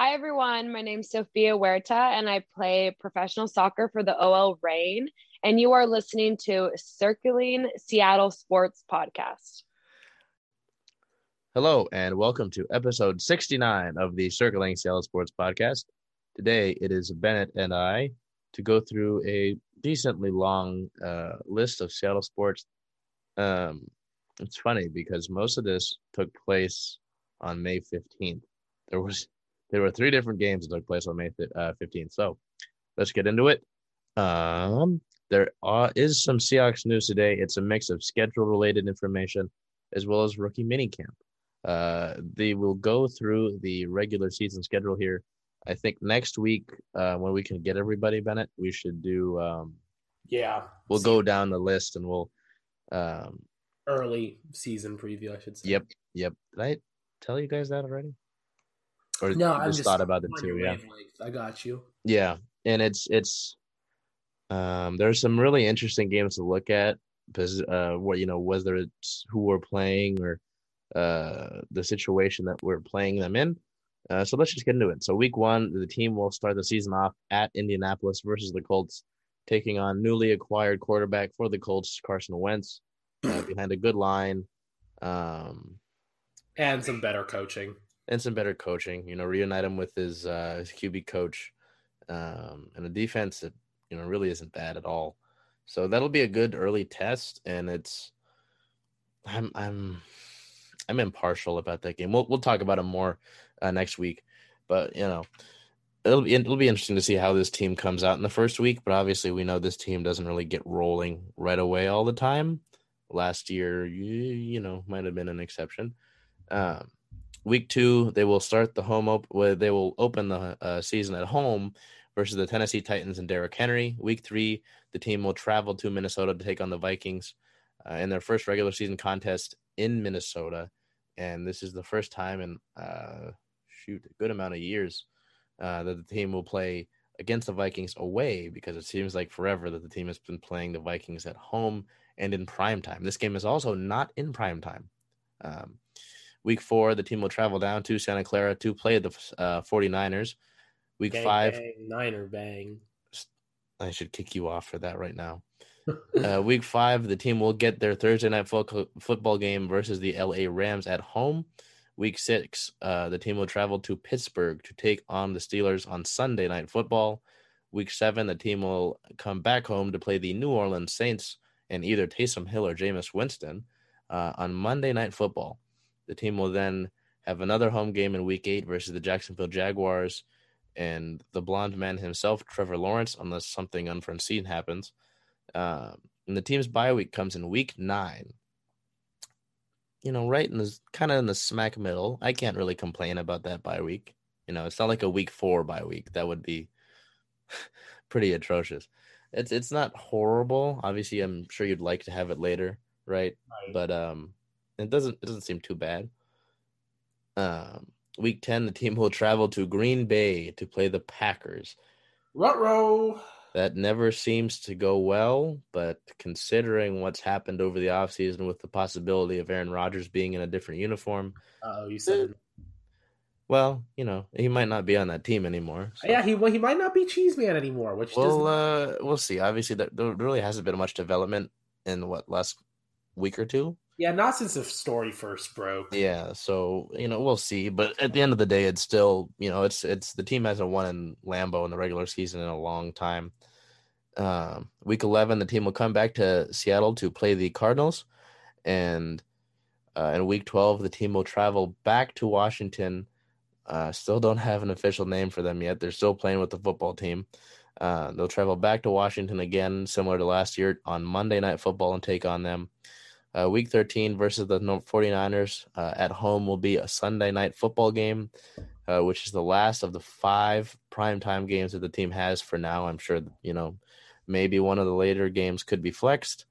Hi, everyone. My name is Sophia Huerta, and I play professional soccer for the OL Reign. And you are listening to Circling Seattle Sports Podcast. Hello, and welcome to episode 69 of the Circling Seattle Sports Podcast. Today, it is Bennett and I to go through a decently long uh, list of Seattle sports. Um, it's funny because most of this took place on May 15th. There was there were three different games that took place on May uh, 15th. So let's get into it. Um, there are, is some Seahawks news today. It's a mix of schedule related information as well as rookie minicamp. Uh, they will go through the regular season schedule here. I think next week, uh, when we can get everybody, Bennett, we should do. Um, yeah, we'll go down the list and we'll. Um, Early season preview, I should say. Yep, yep. Did I tell you guys that already? Or no, I just thought about it too. Yeah, I got you. Yeah, and it's it's um, there's some really interesting games to look at because uh, what you know whether it's who we're playing or uh, the situation that we're playing them in. Uh, so let's just get into it. So week one, the team will start the season off at Indianapolis versus the Colts, taking on newly acquired quarterback for the Colts, Carson Wentz, uh, behind a good line. Um, and some better coaching and some better coaching. You know, reunite him with his uh, his QB coach, um, and a defense that you know really isn't bad at all. So that'll be a good early test, and it's I'm I'm I'm impartial about that game. We'll we'll talk about it more uh, next week, but you know. It'll be it'll be interesting to see how this team comes out in the first week, but obviously we know this team doesn't really get rolling right away all the time. Last year, you, you know, might have been an exception. Um, Week two, they will start the home op- where they will open the uh, season at home versus the Tennessee Titans and Derrick Henry. Week three, the team will travel to Minnesota to take on the Vikings uh, in their first regular season contest in Minnesota, and this is the first time in uh, shoot a good amount of years uh, that the team will play against the Vikings away because it seems like forever that the team has been playing the Vikings at home and in prime time. This game is also not in prime time. Um, Week four, the team will travel down to Santa Clara to play the uh, 49ers. Week bang, five, bang, Niner bang. I should kick you off for that right now. uh, week five, the team will get their Thursday night fo- football game versus the LA Rams at home. Week six, uh, the team will travel to Pittsburgh to take on the Steelers on Sunday night football. Week seven, the team will come back home to play the New Orleans Saints and either Taysom Hill or Jameis Winston uh, on Monday night football. The team will then have another home game in week eight versus the Jacksonville Jaguars and the blonde man himself, Trevor Lawrence, unless something unforeseen happens. Uh, and the team's bye week comes in week nine. You know, right in the kind of in the smack middle. I can't really complain about that bye week. You know, it's not like a week four bye week. That would be pretty atrocious. It's it's not horrible. Obviously, I'm sure you'd like to have it later, right? right. But um, it doesn't it doesn't seem too bad. Um, week ten, the team will travel to Green Bay to play the Packers. Rutro. That never seems to go well, but considering what's happened over the offseason with the possibility of Aaron Rodgers being in a different uniform. Oh, you said. Well, you know, he might not be on that team anymore. So. Yeah, he well, he might not be Cheese Man anymore. Which well, uh, we'll see. Obviously, there, there really hasn't been much development in what last week or two. Yeah, not since the story first broke. Yeah, so you know we'll see, but at the end of the day, it's still you know it's it's the team hasn't won in Lambeau in the regular season in a long time. Um, week eleven, the team will come back to Seattle to play the Cardinals, and uh, in week twelve, the team will travel back to Washington. Uh, still don't have an official name for them yet. They're still playing with the football team. Uh, they'll travel back to Washington again, similar to last year, on Monday Night Football and take on them. Uh, week 13 versus the 49ers uh, at home will be a Sunday night football game, uh, which is the last of the five primetime games that the team has for now. I'm sure, you know, maybe one of the later games could be flexed.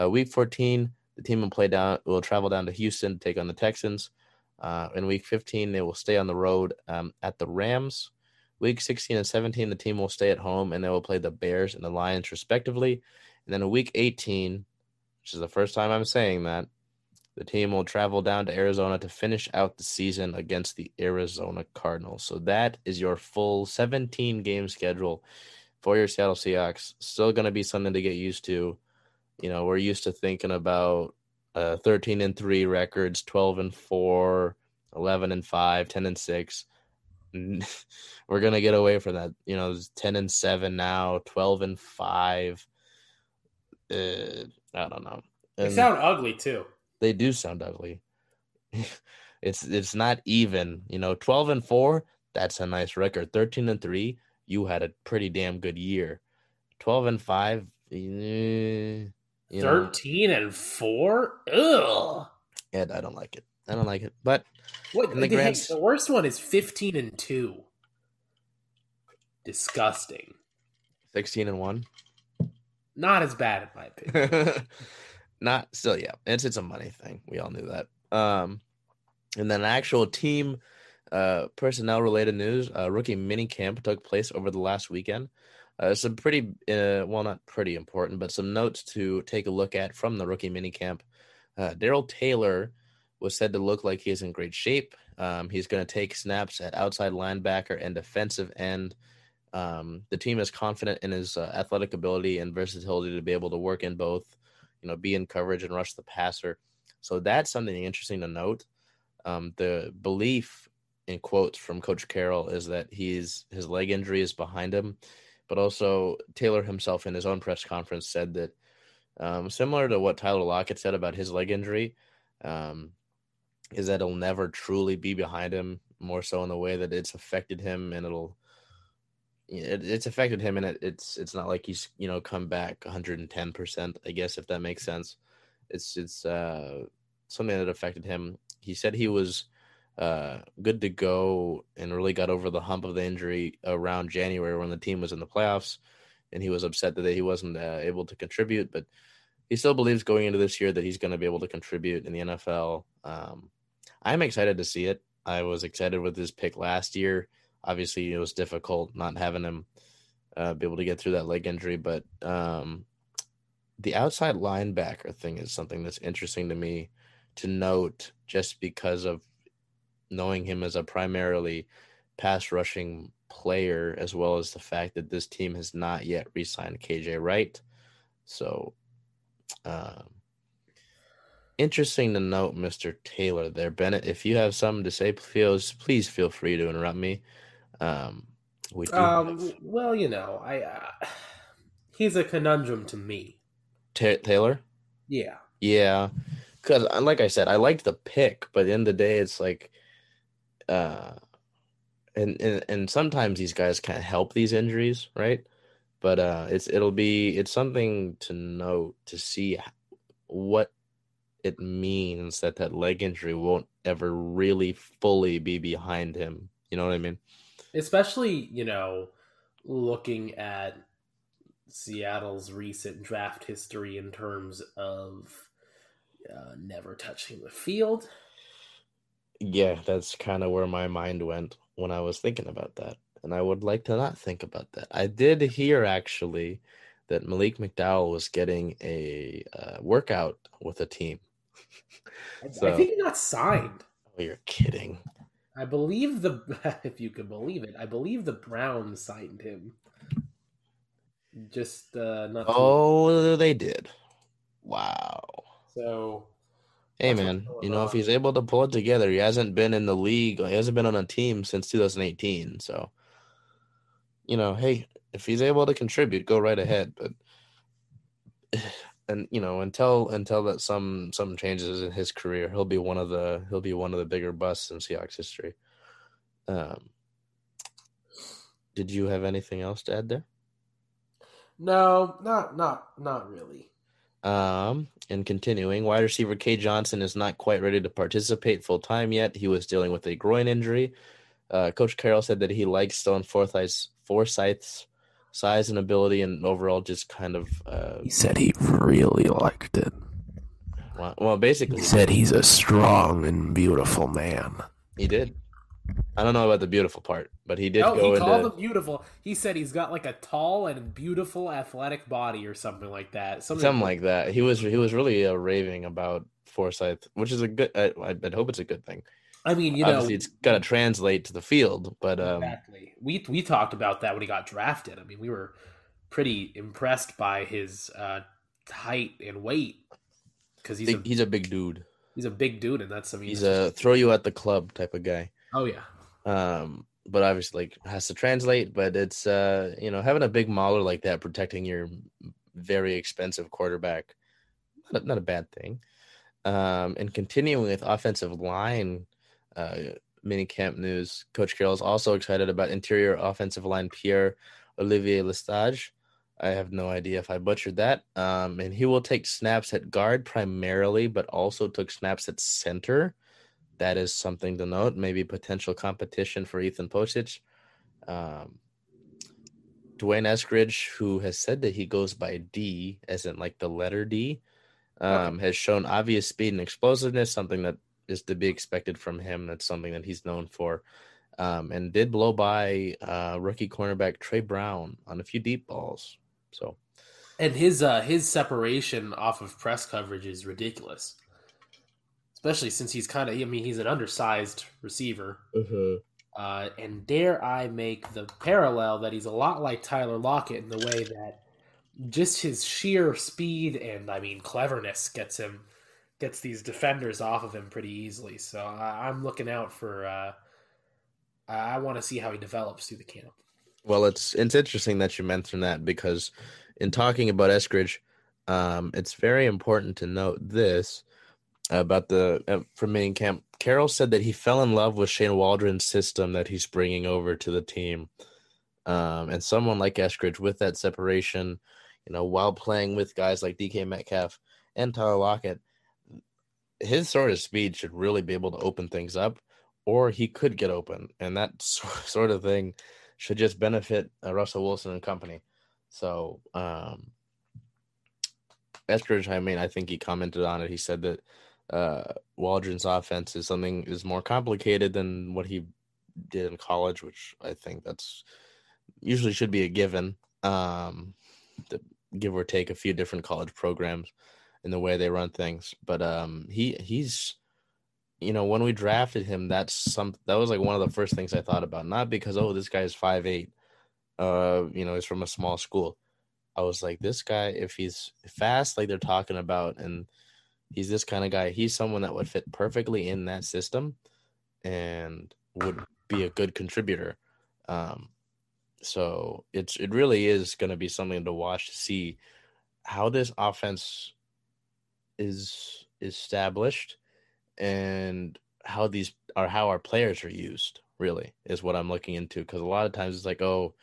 Uh, week 14, the team will play down, will travel down to Houston to take on the Texans. Uh, in week 15, they will stay on the road um, at the Rams. Week 16 and 17, the team will stay at home and they will play the Bears and the Lions respectively. And then in week 18, which is the first time I'm saying that, The team will travel down to Arizona to finish out the season against the Arizona Cardinals. So that is your full 17 game schedule for your Seattle Seahawks. Still going to be something to get used to. You know, we're used to thinking about uh, 13 and 3 records, 12 and 4, 11 and 5, 10 and 6. we're going to get away from that. You know, 10 and 7 now, 12 and 5. Uh, I don't know. They sound ugly too. they do sound ugly. it's it's not even, you know, 12 and 4, that's a nice record. 13 and 3, you had a pretty damn good year. 12 and 5, eh, you know, Thirteen and four. Ugh. yeah, I don't like it. I don't like it. But What the grand the worst one is fifteen and two. Disgusting. 16 and 1. Not as bad in my opinion. not still yeah it's it's a money thing. We all knew that. Um and then actual team uh personnel related news uh rookie mini camp took place over the last weekend. Uh some pretty uh well not pretty important but some notes to take a look at from the rookie mini camp. Uh Darrell Taylor was said to look like he is in great shape. Um he's going to take snaps at outside linebacker and defensive end um, the team is confident in his uh, athletic ability and versatility to be able to work in both, you know, be in coverage and rush the passer. So that's something interesting to note. Um, the belief in quotes from Coach Carroll is that he's his leg injury is behind him, but also Taylor himself in his own press conference said that um, similar to what Tyler Lockett said about his leg injury, um, is that it'll never truly be behind him. More so in the way that it's affected him, and it'll it, it's affected him and it, it's it's not like he's you know come back 110% i guess if that makes sense. It's it's uh something that affected him. He said he was uh good to go and really got over the hump of the injury around january when the team was in the playoffs and he was upset that he wasn't uh, able to contribute but he still believes going into this year that he's going to be able to contribute in the nfl um i'm excited to see it. I was excited with his pick last year obviously it was difficult not having him uh, be able to get through that leg injury but um, the outside linebacker thing is something that's interesting to me to note just because of knowing him as a primarily pass rushing player as well as the fact that this team has not yet re-signed KJ Wright so um, interesting to note Mr. Taylor there Bennett if you have something to say please please feel free to interrupt me um, we Um, have well, you know, I uh, he's a conundrum to me. Ta- Taylor. Yeah. Yeah, because like I said, I liked the pick, but at the end the day, it's like, uh, and and and sometimes these guys can't help these injuries, right? But uh, it's it'll be it's something to note to see what it means that that leg injury won't ever really fully be behind him. You know what I mean? Especially, you know, looking at Seattle's recent draft history in terms of uh, never touching the field. Yeah, that's kind of where my mind went when I was thinking about that. And I would like to not think about that. I did hear actually that Malik McDowell was getting a uh, workout with a team. I, So- I think he got signed. Oh, you're kidding. I believe the, if you can believe it, I believe the Browns signed him. Just uh, not. Oh, they did. Wow. so Hey, man, you know, if he's able to pull it together, he hasn't been in the league, he hasn't been on a team since 2018. So, you know, hey, if he's able to contribute, go right ahead. But, and you know, until until that some some changes in his career, he'll be one of the he'll be one of the bigger busts in Seahawks history. Um, did you have anything else to add there? no, not not not really. Um, and continuing, wide receiver Cade Johnson is not quite ready to participate full time yet. He was dealing with a groin injury. Uh, Coach Carroll said that he likes Stone Forsythe's, Forsythe's size and ability, and overall just kind of uh, He said he really liked it. well, well, basically He said he's a strong and beautiful man. he did. I don't know about the beautiful part, but he did No, go he called him beautiful. He said he's got like a tall and beautiful athletic body or something like that. Something, something like that. He was he was really uh, raving about Forsythe, which is a good. I, I hope it's a good thing. I mean, you know, Obviously, it's got to translate to the field, but um, exactly. We we talked about that when he got drafted. I mean, we were pretty impressed by his uh, height and weight because he's big- a he's a big dude. he's a big dude, and that's I mean, He's a throw you at the club type of guy. oh yeah, Um, but obviously, like has to translate. But it's uh, you know, having a big mauler like that protecting your very expensive quarterback, not a, not a bad thing. Um, and continuing with offensive line, uh, mini camp news. Coach Carroll is also excited about interior offensive line Pierre Olivier Lestage. I have no idea if I butchered that. Um, and he will take snaps at guard primarily, but also took snaps at center. That is something to note. Maybe potential competition for Ethan Pocic. Um, D'Wayne Eskridge, who has said that he goes by D, as in like the letter D, um, has shown obvious speed and explosiveness, something that is to be expected from him. That's something that he's known for. Um, and did blow by uh, rookie cornerback Tre Brown on a few deep balls. So and his uh his separation off of press coverage is ridiculous, especially since he's kind of I mean he's an undersized receiver. Uh, and dare I make the parallel that he's a lot like Tyler Lockett in the way that just his sheer speed and I mean cleverness gets him gets these defenders off of him pretty easily. So I, I'm looking out for. Uh, I, I want to see how he develops through the camp. Well, it's it's interesting that you mentioned that because in talking about Eskridge, um, it's very important to note this about the uh, from main camp. Carroll said that he fell in love with Shane Waldron's system that he's bringing over to the team, um, and someone like Eskridge with that separation, you know, while playing with guys like DK Metcalf and Tyler Lockett, his sort of speed should really be able to open things up, or he could get open, and that sort of thing should just benefit uh, Russell Wilson and company. So, um, Eskridge, I mean, I think he commented on it. He said that uh, Waldron's offense is something is more complicated than what he did in college, which I think that's usually should be a given. Um, give or take a few different college programs in the way they run things, but um, he he's you know when we drafted him, that's some that was like one of the first things I thought about. Not because oh this guy's five eight, uh, you know, he's from a small school. I was like, this guy, if he's fast, like they're talking about, and he's this kind of guy, he's someone that would fit perfectly in that system and would be a good contributor. Um, so it's it really is going to be something to watch to see how this offense is established and how these are how our players are used really is what i'm looking into. Because a lot of times it's like oh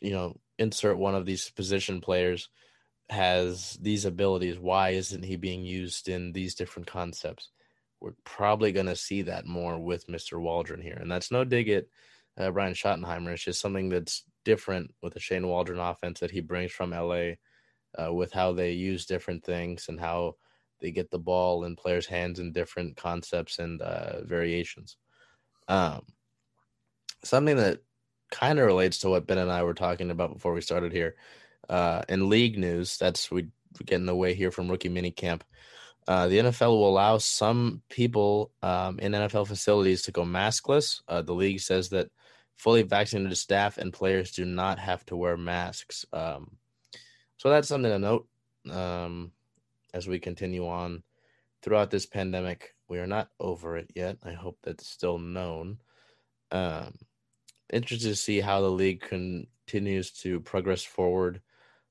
you know insert one of these position players has these abilities. Why isn't he being used in these different concepts? We're probably going to see that more with mr waldron here. And that's no dig at uh, brian schottenheimer. It's just something that's different with the shane waldron offense that he brings from la uh, with how they use different things and how they get the ball in players' hands in different concepts and uh, variations. Um, something that kind of relates to what Ben and I were talking about before we started here. Uh, in league news, that's we getting away here from rookie minicamp. Uh, the NFL will allow some people um, in NFL facilities to go maskless. Uh, the league says that fully vaccinated staff and players do not have to wear masks. Um, so that's something to note. Um, as we continue on throughout this pandemic. We are not over it yet. I hope that's still known. Um, interested to see how the league continues to progress forward,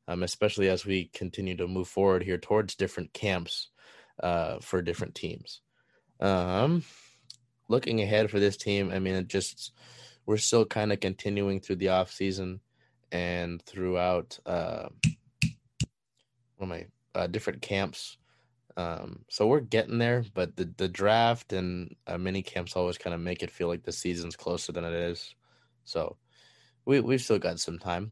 um, especially as we continue to move forward here towards different camps uh, for different teams. Um, looking ahead for this team, I mean, it just we're still kind of continuing through the off season and throughout. Uh, what am I? uh, different camps. Um, so we're getting there, but the, the draft and uh, mini camps always kind of make it feel like the season's closer than it is. So we we've still got some time.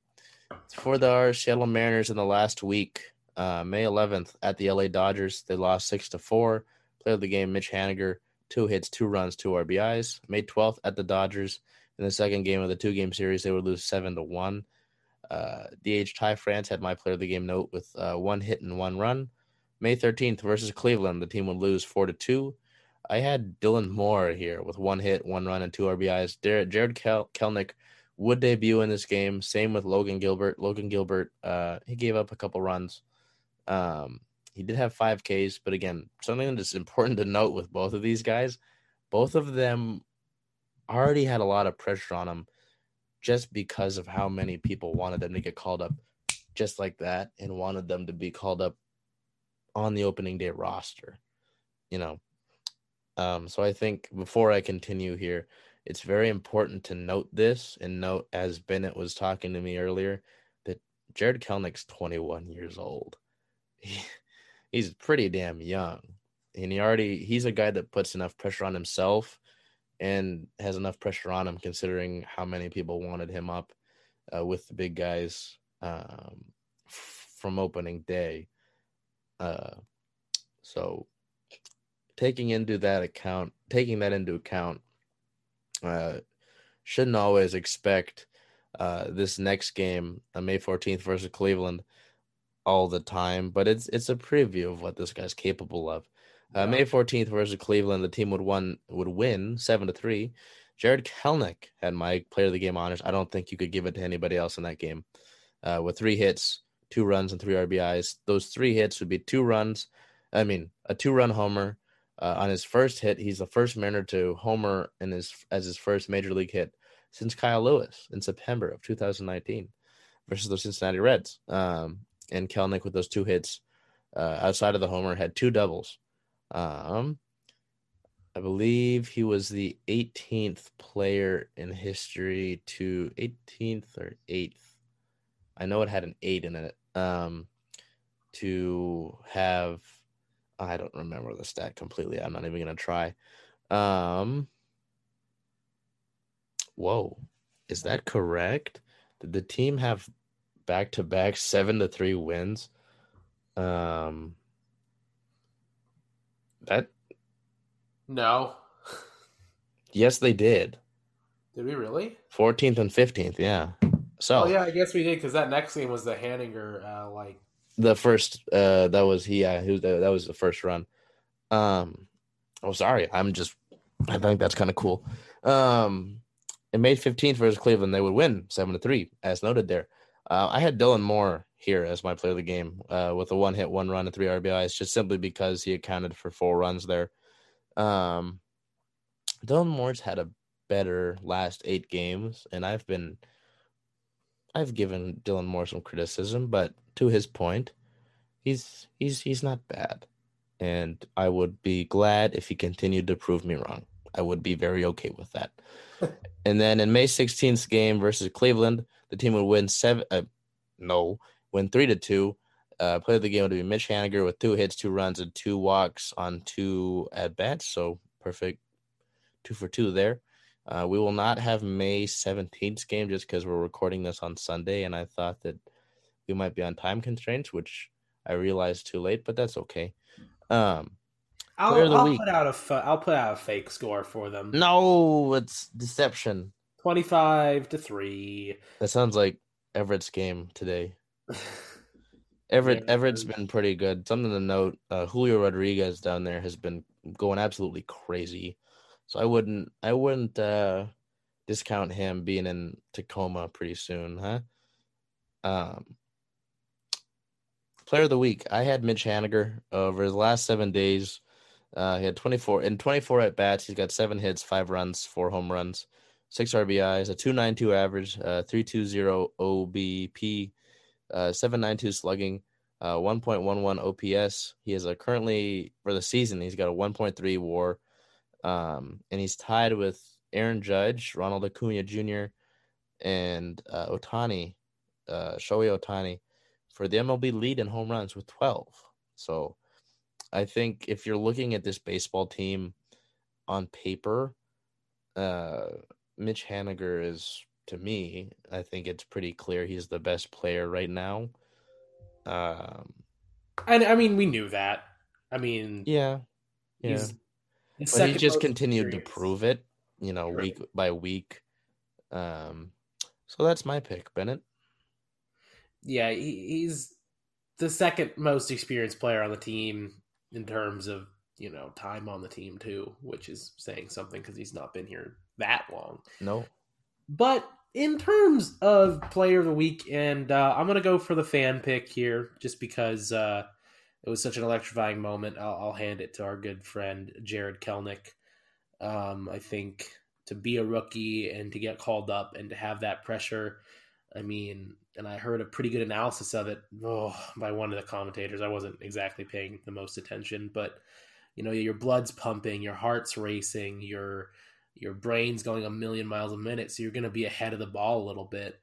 For the Seattle Mariners in the last week, uh, May 11th at the LA Dodgers, they lost six to four. Player of the game, Mitch Haniger, two hits, two runs, two RBIs. May 12th at the Dodgers in the second game of the two game series, they would lose seven to one. Uh, DH Ty France had my player of the game note with uh, one hit and one run. May 13th versus Cleveland, the team would lose 4 to 2. I had Dylan Moore here with one hit, one run, and two RBIs. Jarred, Jarred Kel- Kelenic would debut in this game. Same with Logan Gilbert. Logan Gilbert, uh, he gave up a couple runs. Um, he did have five Ks, but again, something that's important to note with both of these guys, both of them already had a lot of pressure on them just because of how many people wanted them to get called up just like that and wanted them to be called up on the opening day roster. You know, um, so I think before I continue here, it's very important to note this and note, as Bennett was talking to me earlier, that Jarred Kelenic's 21 years old. He, he's pretty damn young. And he already, he's a guy that puts enough pressure on himself and has enough pressure on him considering how many people wanted him up uh, with the big guys um, f- from opening day. Uh, so taking into that account, taking that into account, uh, shouldn't always expect uh, this next game on May 14th versus Cleveland all the time, but it's it's a preview of what this guy's capable of. Uh, May 14th versus Cleveland, the team would won would win seven to three. Jarred Kelenic had my player of the game honors. I don't think you could give it to anybody else in that game. Uh, with three hits, two runs, and three RBIs. Those three hits would be two runs. I mean, a two-run homer, uh, on his first hit. He's the first Mariner to homer in his as his first major league hit since Kyle Lewis in September of 2019 versus the Cincinnati Reds. Um, and Kelenic with those two hits uh, outside of the homer had two doubles. Um, I believe he was the 18th player in history to 18th or 8th. I know it had an 8 in it. Um, to have I don't remember the stat completely. I'm not even gonna try. Um, whoa, is that correct? Did the team have back to back seven to three wins? Um, that no. yes, they did. Did we really? 14th and 15th, yeah. So, oh yeah, I guess we did because that next game was the Haniger uh, like the first uh that was he yeah was the, that was the first run um oh sorry i'm just i think that's kind of cool um it made 15th versus cleveland they would win 7 to 3 as noted there uh, i had dylan moore here as my player of the game uh, with a one hit one run and three rbis just simply because he accounted for four runs there um dylan moore's had a better last eight games and i've been i've given dylan moore some criticism but to his point, he's he's he's not bad, and I would be glad if he continued to prove me wrong. I would be very okay with that. and then in May 16th game versus Cleveland, the team would win seven. Uh, no, win three to two. Uh, player of the game would be Mitch Haniger with two hits, two runs, and two walks on two at bats. So perfect, two for two there. Uh, we will not have May 17th game just because we're recording this on Sunday, and I thought that we might be on time constraints, which I realized too late, but that's okay. Um, I'll, I'll put out a I'll put out a fake score for them. No, it's deception. Twenty five to three. That sounds like Everett's game today. Everett yeah, Everett's been pretty good. Something to note: uh, Julio Rodriguez down there has been going absolutely crazy. So I wouldn't I wouldn't uh, discount him being in Tacoma pretty soon, huh? Um, Player of the week, I had Mitch Haniger over his last seven days. Uh, he had 24 in 24 at bats. He's got seven hits, five runs, four home runs, six RBIs, a 292 average, uh, 320 OBP, uh, 792 slugging, uh, 1.11 OPS. He is a currently for the season. He's got a 1.3 WAR, um, and he's tied with Aaron Judge, Ronald Acuna Jr., and uh, Ohtani, uh, Shohei Ohtani for the MLB lead in home runs with 12. So I think if you're looking at this baseball team on paper, uh, Mitch Haniger is, to me, I think it's pretty clear he's the best player right now. Um, and I mean, we knew that. I mean, yeah, yeah. but he just continued to prove it, you know, sure. week by week. Um, so that's my pick, Bennett yeah, he, he's the second most experienced player on the team in terms of you know time on the team too, which is saying something because he's not been here that long. No. But in terms of player of the week, and uh, I'm gonna go for the fan pick here, just because uh, it was such an electrifying moment. I'll, I'll hand it to our good friend Jarred Kelenic. Um, I think to be a rookie and to get called up and to have that pressure. I mean, and I heard a pretty good analysis of it oh, by one of the commentators. I wasn't exactly paying the most attention, but you know, your blood's pumping, your heart's racing, your your brain's going a million miles a minute, so you're going to be ahead of the ball a little bit.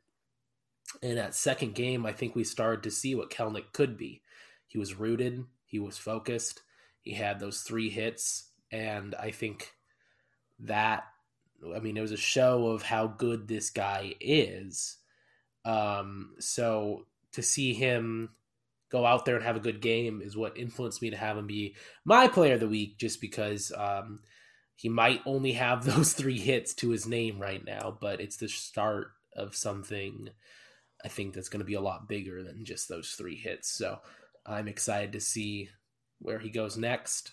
In that second game, I think we started to see what Kelenic could be. He was rooted, he was focused, he had those three hits, and I think that I mean, it was a show of how good this guy is. Um, so to see him go out there and have a good game is what influenced me to have him be my player of the week, just because um, he might only have those three hits to his name right now, but it's the start of something I think that's going to be a lot bigger than just those three hits. So I'm excited to see where he goes next.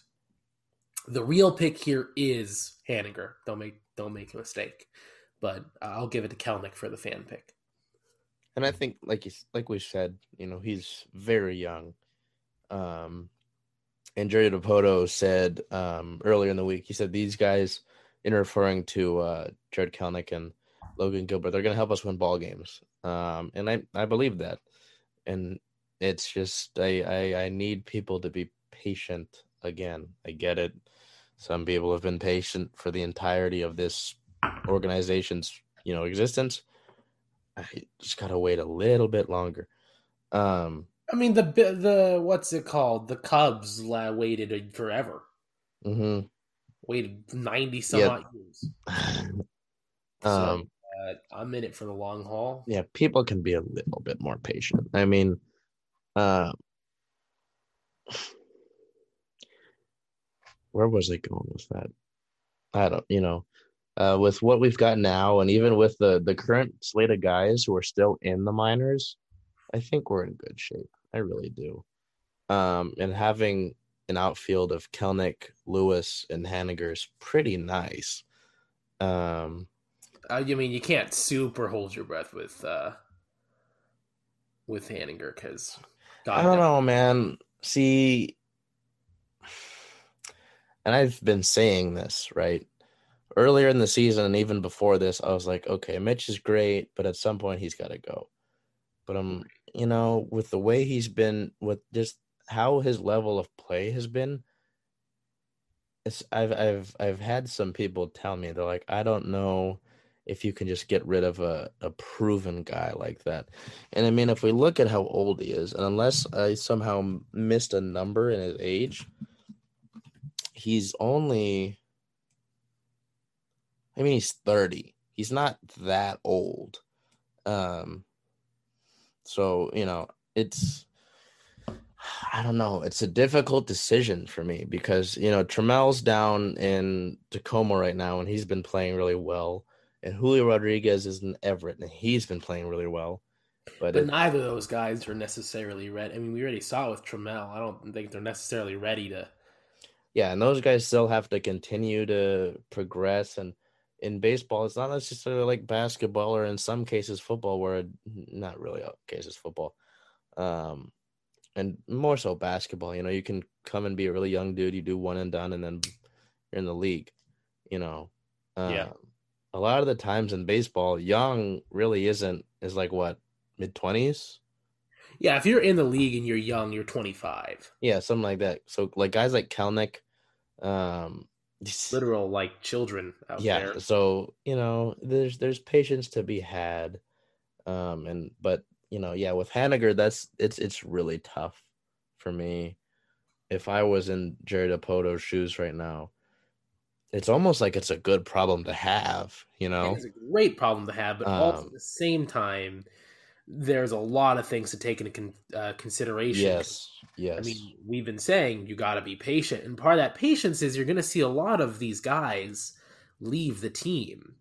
The real pick here is Haniger. Don't make don't make a mistake. But I'll give it to Kelenic for the fan pick. And I think, like you, like we said, you know, he's very young. Um, and Jerry Dipoto said um, earlier in the week, he said these guys, in referring to uh, Jarred Kelenic and Logan Gilbert, they're going to help us win ball games. Um, and I, I believe that. And it's just I, I I need people to be patient again. I get it. Some people have been patient for the entirety of this organization's, you know, existence. I just gotta wait a little bit longer. Um, I mean the the what's it called? The Cubs waited forever. Mm-hmm. Waited ninety some yeah. years. so, um, uh, I'm in it for the long haul. Yeah, people can be a little bit more patient. I mean, uh, where was I going with that? I don't, you know, uh, with what we've got now, and even with the the current slate of guys who are still in the minors, I think we're in good shape. I really do. Um, and having an outfield of Kelenic, Lewis, and Haniger is pretty nice. Um, uh, you mean you can't super hold your breath with uh, with Haniger because I don't know, man. See, and I've been saying this, right? Earlier in the season and even before this, I was like, okay, Mitch is great, but at some point he's got to go. But I'm, you know, with the way he's been, with just how his level of play has been, it's I've I've I've had some people tell me they're like, I don't know if you can just get rid of a, a proven guy like that. And I mean, if we look at how old he is, and unless I somehow missed a number in his age, he's only I mean he's 30. He's not that old. Um so, you know, it's I don't know. It's a difficult decision for me because, you know, Trammell's down in Tacoma right now and he's been playing really well. And Julio Rodriguez is in Everett and he's been playing really well. But, but it, neither of those guys are necessarily ready. I mean, we already saw with Trammell. I don't think they're necessarily ready to yeah, and those guys still have to continue to progress. And in baseball, it's not necessarily like basketball or in some cases football, where not really all cases football, um, and more so basketball. You know, you can come and be a really young dude, you do one and done, and then you're in the league. You know, yeah. Um, a lot of the times in baseball, young really isn't is like what mid twenties. Yeah, if you're in the league and you're young, you're 25. Yeah, something like that. So like guys like Kelenic, um, literal like children out yeah, there. So you know, there's there's patience to be had, um, and but you know, yeah, with Haniger, that's it's it's really tough for me. If I was in Jerry Dipoto's shoes right now, it's almost like it's a good problem to have, you know. It's a great problem to have, but um, also at the same time, there's a lot of things to take into con- uh, consideration. Yes, yes. I mean, we've been saying you got to be patient, and part of that patience is you're going to see a lot of these guys leave the team.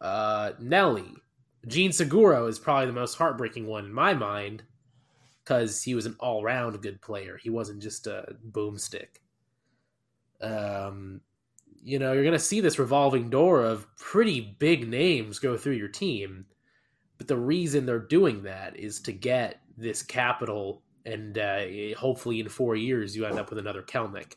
Uh, Nelly, Jean Segura is probably the most heartbreaking one in my mind because he was an all round good player. He wasn't just a boomstick. Um, you know, you're going to see this revolving door of pretty big names go through your team. But the reason they're doing that is to get this capital, and uh, hopefully in four years you end up with another Kelenic.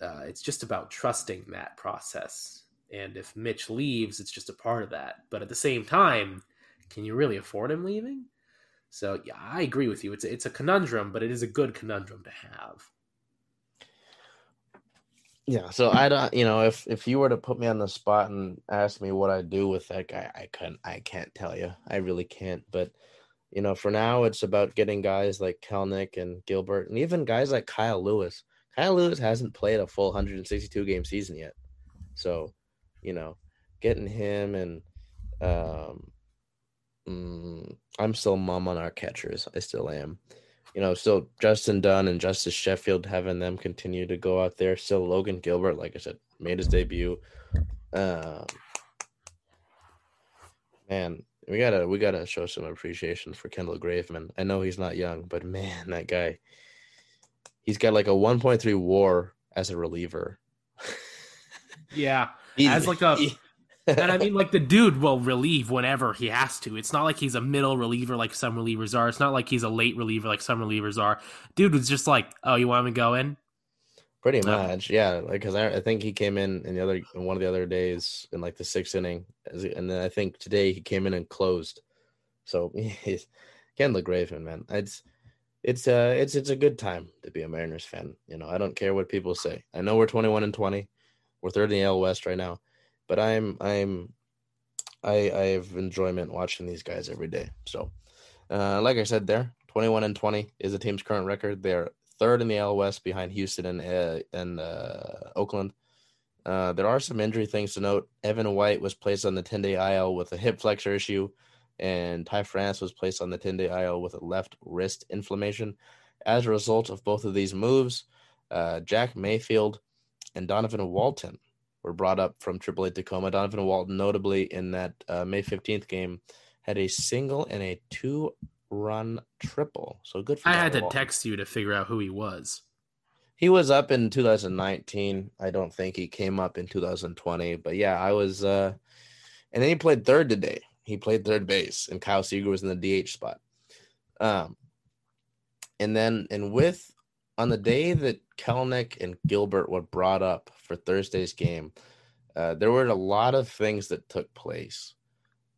Uh, it's just about trusting that process. And if Mitch leaves, it's just a part of that. But at the same time, can you really afford him leaving? So yeah, I agree with you. It's a, it's a conundrum, but it is a good conundrum to have. Yeah, so I don't, you know, if if you were to put me on the spot and ask me what I do with that guy, I couldn't, I can't tell you. I really can't. But you know, for now, it's about getting guys like Kelenic and Gilbert, and even guys like Kyle Lewis. Kyle Lewis hasn't played a full 162 game season yet, so you know, getting him and um, mm, I'm still mum on our catchers. I still am you know, still Justin Dunn and Justus Sheffield having them continue to go out there. Still Logan Gilbert, like I said, made his debut. Um, man, we gotta we gotta show some appreciation for Kendall Graveman. I know he's not young, but man, that guy, he's got like a 1.3 WAR as a reliever. yeah, as like a he, and I mean, like the dude will relieve whenever he has to. It's not like he's a middle reliever like some relievers are. It's not like he's a late reliever like some relievers are. Dude was just like, "Oh, you want me to go in?" Pretty much, yeah. Like, because I, I, think he came in in the other in one of the other days in like the sixth inning, and then I think today he came in and closed. So he's Kendall Graveman, man. It's it's uh it's it's a good time to be a Mariners fan. You know, I don't care what people say. I know we're twenty one and twenty. We're third in the AL West right now but I'm I'm I I have enjoyment watching these guys every day. So, uh, like I said, there 21 and 20 is the team's current record. They're third in the AL West behind Houston and uh, and uh, Oakland. Uh, there are some injury things to note. Evan White was placed on the 10 day IL with a hip flexor issue, and Ty France was placed on the 10 day IL with a left wrist inflammation. As a result of both of these moves, uh, Jack Mayfield and Donovan Walton were brought up from AAA Tacoma. Donovan Walton, notably in that uh, May 15th game, had a single and a two run triple. So good for I had to Walton. text you to figure out who he was. He was up in 2019. I don't think he came up in 2020. But yeah, I was. uh And then he played third today. He played third base, and Kyle Seager was in the DH spot. Um, and then and with on the day that Kelenic and Gilbert were brought up for Thursday's game, uh, there were a lot of things that took place.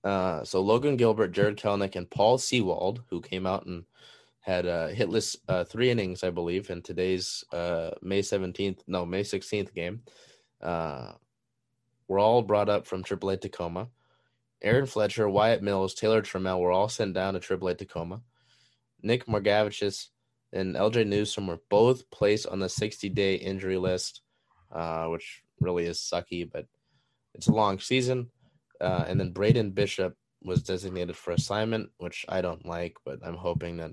Uh, so Logan Gilbert, Jarred Kelenic, and Paul Sewald, who came out and had uh, hitless uh, three innings, I believe, in today's uh, May 17th, no, May 16th game, uh, were all brought up from AAA Tacoma. Aaron Fletcher, Wyatt Mills, Taylor Trammell were all sent down to AAA Tacoma. Nick Margevicius and LJ Newsome were both placed on the 60 day injury list, uh, which really is sucky, but it's a long season. Uh, and then Braden Bishop was designated for assignment, which I don't like, but I'm hoping that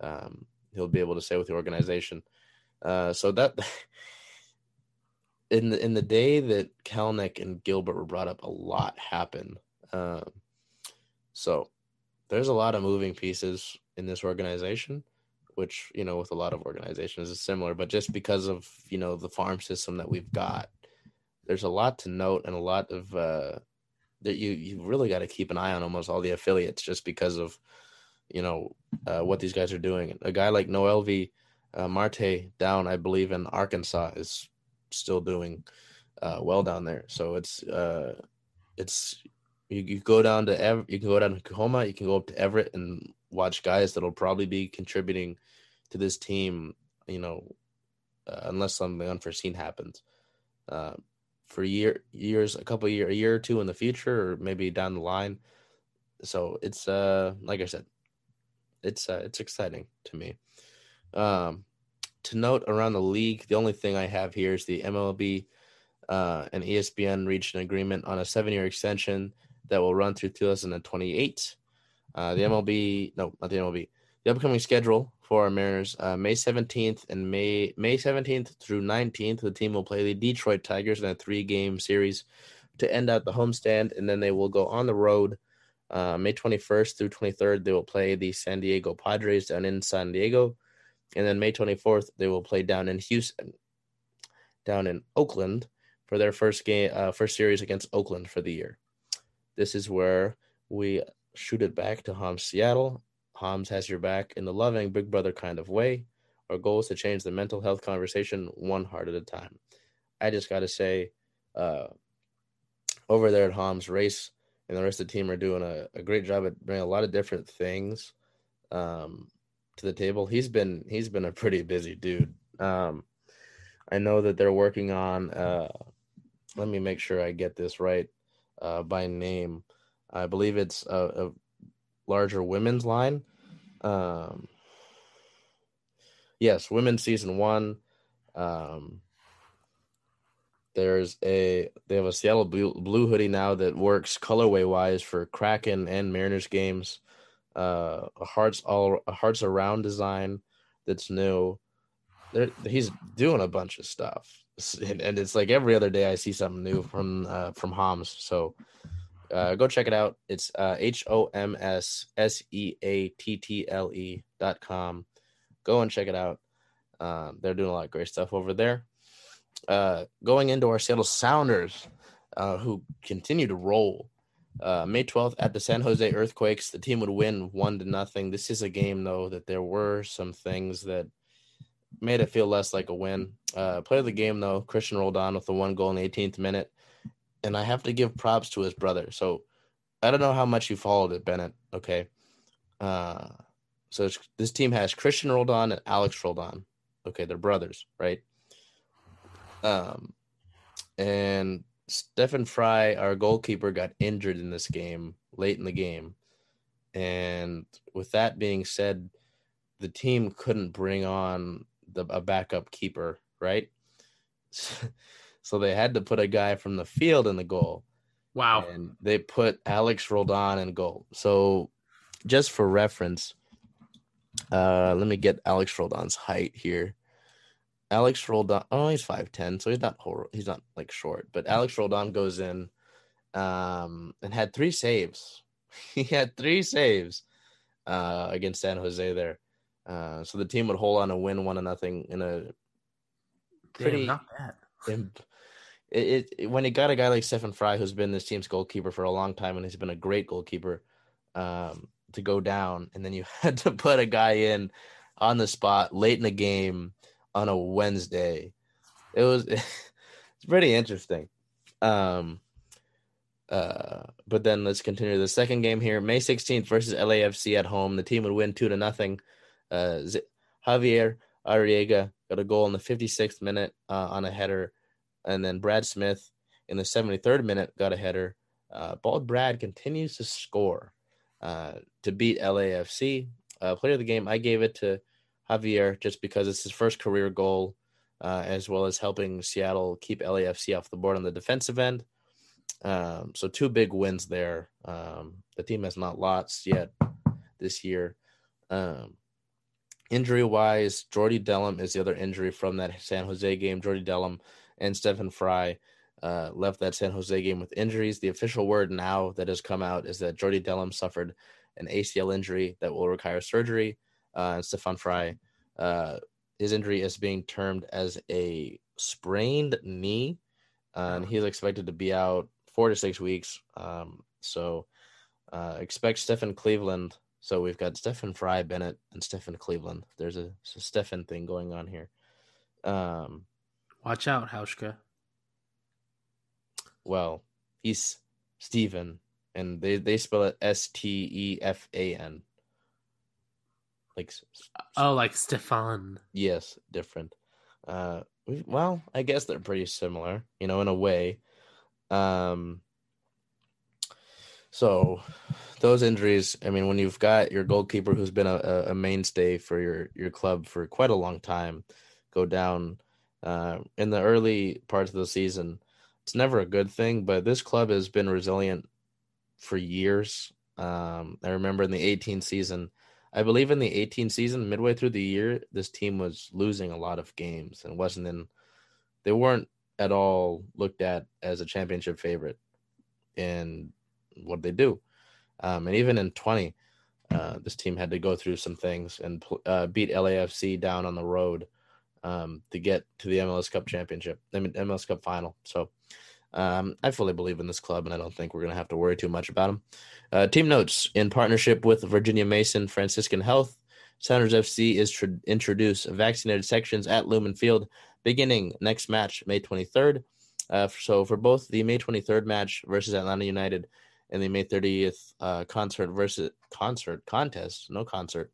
um, he'll be able to stay with the organization. Uh, so that in the in the day that Kelenic and Gilbert were brought up, a lot happened. Um, so there's a lot of moving pieces in this organization which you know with a lot of organizations is similar but just because of you know the farm system that we've got there's a lot to note and a lot of uh that you you really got to keep an eye on almost all the affiliates just because of you know uh, what these guys are doing. A guy like Noelvi uh, Marte down I believe in Arkansas is still doing uh, well down there. So it's uh it's you, you go down to Ev- you can go down to Tacoma you can go up to Everett and watch guys that'll probably be contributing to this team, you know, uh, unless something unforeseen happens. Uh, for year years, a couple year, a year or two in the future, or maybe down the line. So it's uh, like I said, it's uh, it's exciting to me. Um, to note around the league, the only thing I have here is the MLB uh, and ESPN reached an agreement on a seven-year extension that will run through 2028. Uh, the MLB, no, not the MLB. The upcoming schedule for our Mariners, uh, May 17th and May May 17th through 19th, the team will play the Detroit Tigers in a three-game series to end out the homestand, and then they will go on the road Uh, May 21st through 23rd, they will play the San Diego Padres down in San Diego. And then May 24th, they will play down in Houston, down in Oakland for their first game, uh, first series against Oakland for the year. This is where we shoot it back to Homs Seattle. Homs has your back in the loving Big Brother kind of way. Our goal is to change the mental health conversation one heart at a time. I just got to say, uh, over there at Homs, Race and the rest of the team are doing a, a great job at bringing a lot of different things um, to the table. He's been he's been a pretty busy dude. Um, I know that they're working on. Uh, let me make sure I get this right uh, by name. I believe it's a, a larger women's line. Um, yes, women's season one. Um, there's a they have a Seattle blue, blue hoodie now that works colorway wise for Kraken and Mariners games. Uh, a hearts all a hearts around design that's new. He's doing a bunch of stuff, and, and, it's like every other day I see something new from uh, from Homs. So uh, go check it out. It's uh, H O M S S E A T T L E dot com. Go and check it out. Um, they're doing a lot of great stuff over there. Uh, going into our Seattle Sounders, uh, who continue to roll. Uh, May 12th at the San Jose Earthquakes, the team would win one to nothing. This is a game though that there were some things that made it feel less like a win. Uh, player of the game though, Christian Roldan with the one goal in the 18th minute, and I have to give props to his brother. So I don't know how much you followed it, Bennett. Okay, uh, so this team has Christian Roldan and Alex Roldan. Okay, they're brothers, right? Um, and Stefan Frei, our goalkeeper, got injured in this game late in the game. And with that being said, the team couldn't bring on the, a backup keeper, right? so they had to put a guy from the field in the goal. Wow. And they put Alex Roldan in goal. So just for reference, uh, let me get Alex Roldan's height here. Alex Roldan. Oh, he's five ten, so he's not he's not like short. But Alex Roldan goes in, um, and had three saves. he had three saves uh, against San Jose there. Uh, so the team would hold on and win one to nothing in a pretty. Damn, not bad. it, it, when you got a guy like Stefan Frei, who's been this team's goalkeeper for a long time, and he's been a great goalkeeper, um, to go down, and then you had to put a guy in on the spot late in the game on a Wednesday. It was it's pretty interesting. Um uh but then let's continue the second game here. May 16th versus LAFC at home. The team would win 2 to nothing. Uh Xavier Arreaga got a goal in the 56th minute uh, on a header and then Brad Smith in the 73rd minute got a header. Uh, Bald Brad continues to score uh, to beat LAFC. Uh, player of the game, I gave it to Javier just because it's his first career goal, uh, as well as helping Seattle keep LAFC off the board on the defensive end. Um, so two big wins there. Um, the team has not lost yet this year. Um, injury wise, Jordy Delem is the other injury from that San Jose game. Jordy Delem and Stefan Frei uh, left that San Jose game with injuries. The official word now that has come out is that Jordy Delem suffered an ACL injury that will require surgery uh, and Stefan Frei, Uh, his injury is being termed as a sprained knee, and he's expected to be out four to six weeks. Um, so uh, expect Stefan Cleveland. So we've got Stefan Frei, Bennett, and Stefan Cleveland. There's a, a Stefan thing going on here. Um, Watch out, Hauschka. Well, he's Stephen, and they, they spell it S T E F A N like oh like stefan yes different uh well i guess they're pretty similar you know in a way um so those injuries i mean when you've got your goalkeeper who's been a, a mainstay for your your club for quite a long time go down uh in the early parts of the season it's never a good thing but this club has been resilient for years um i remember in the 18 season I believe in the 18 season, midway through the year, this team was losing a lot of games and wasn't in. They weren't at all looked at as a championship favorite. And what they do? Um, and even in 20, uh, this team had to go through some things and uh, beat LAFC down on the road um, to get to the MLS Cup championship, I mean, MLS Cup final. So um, I fully believe in this club, and I don't think we're going to have to worry too much about them. Uh, team notes in partnership with Virginia Mason Franciscan Health, Sounders FC is tr- introduce vaccinated sections at Lumen Field beginning next match, May 23rd. Uh, so for both the May 23rd match versus Atlanta United and the May 30th uh, concert versus concert contest, no concert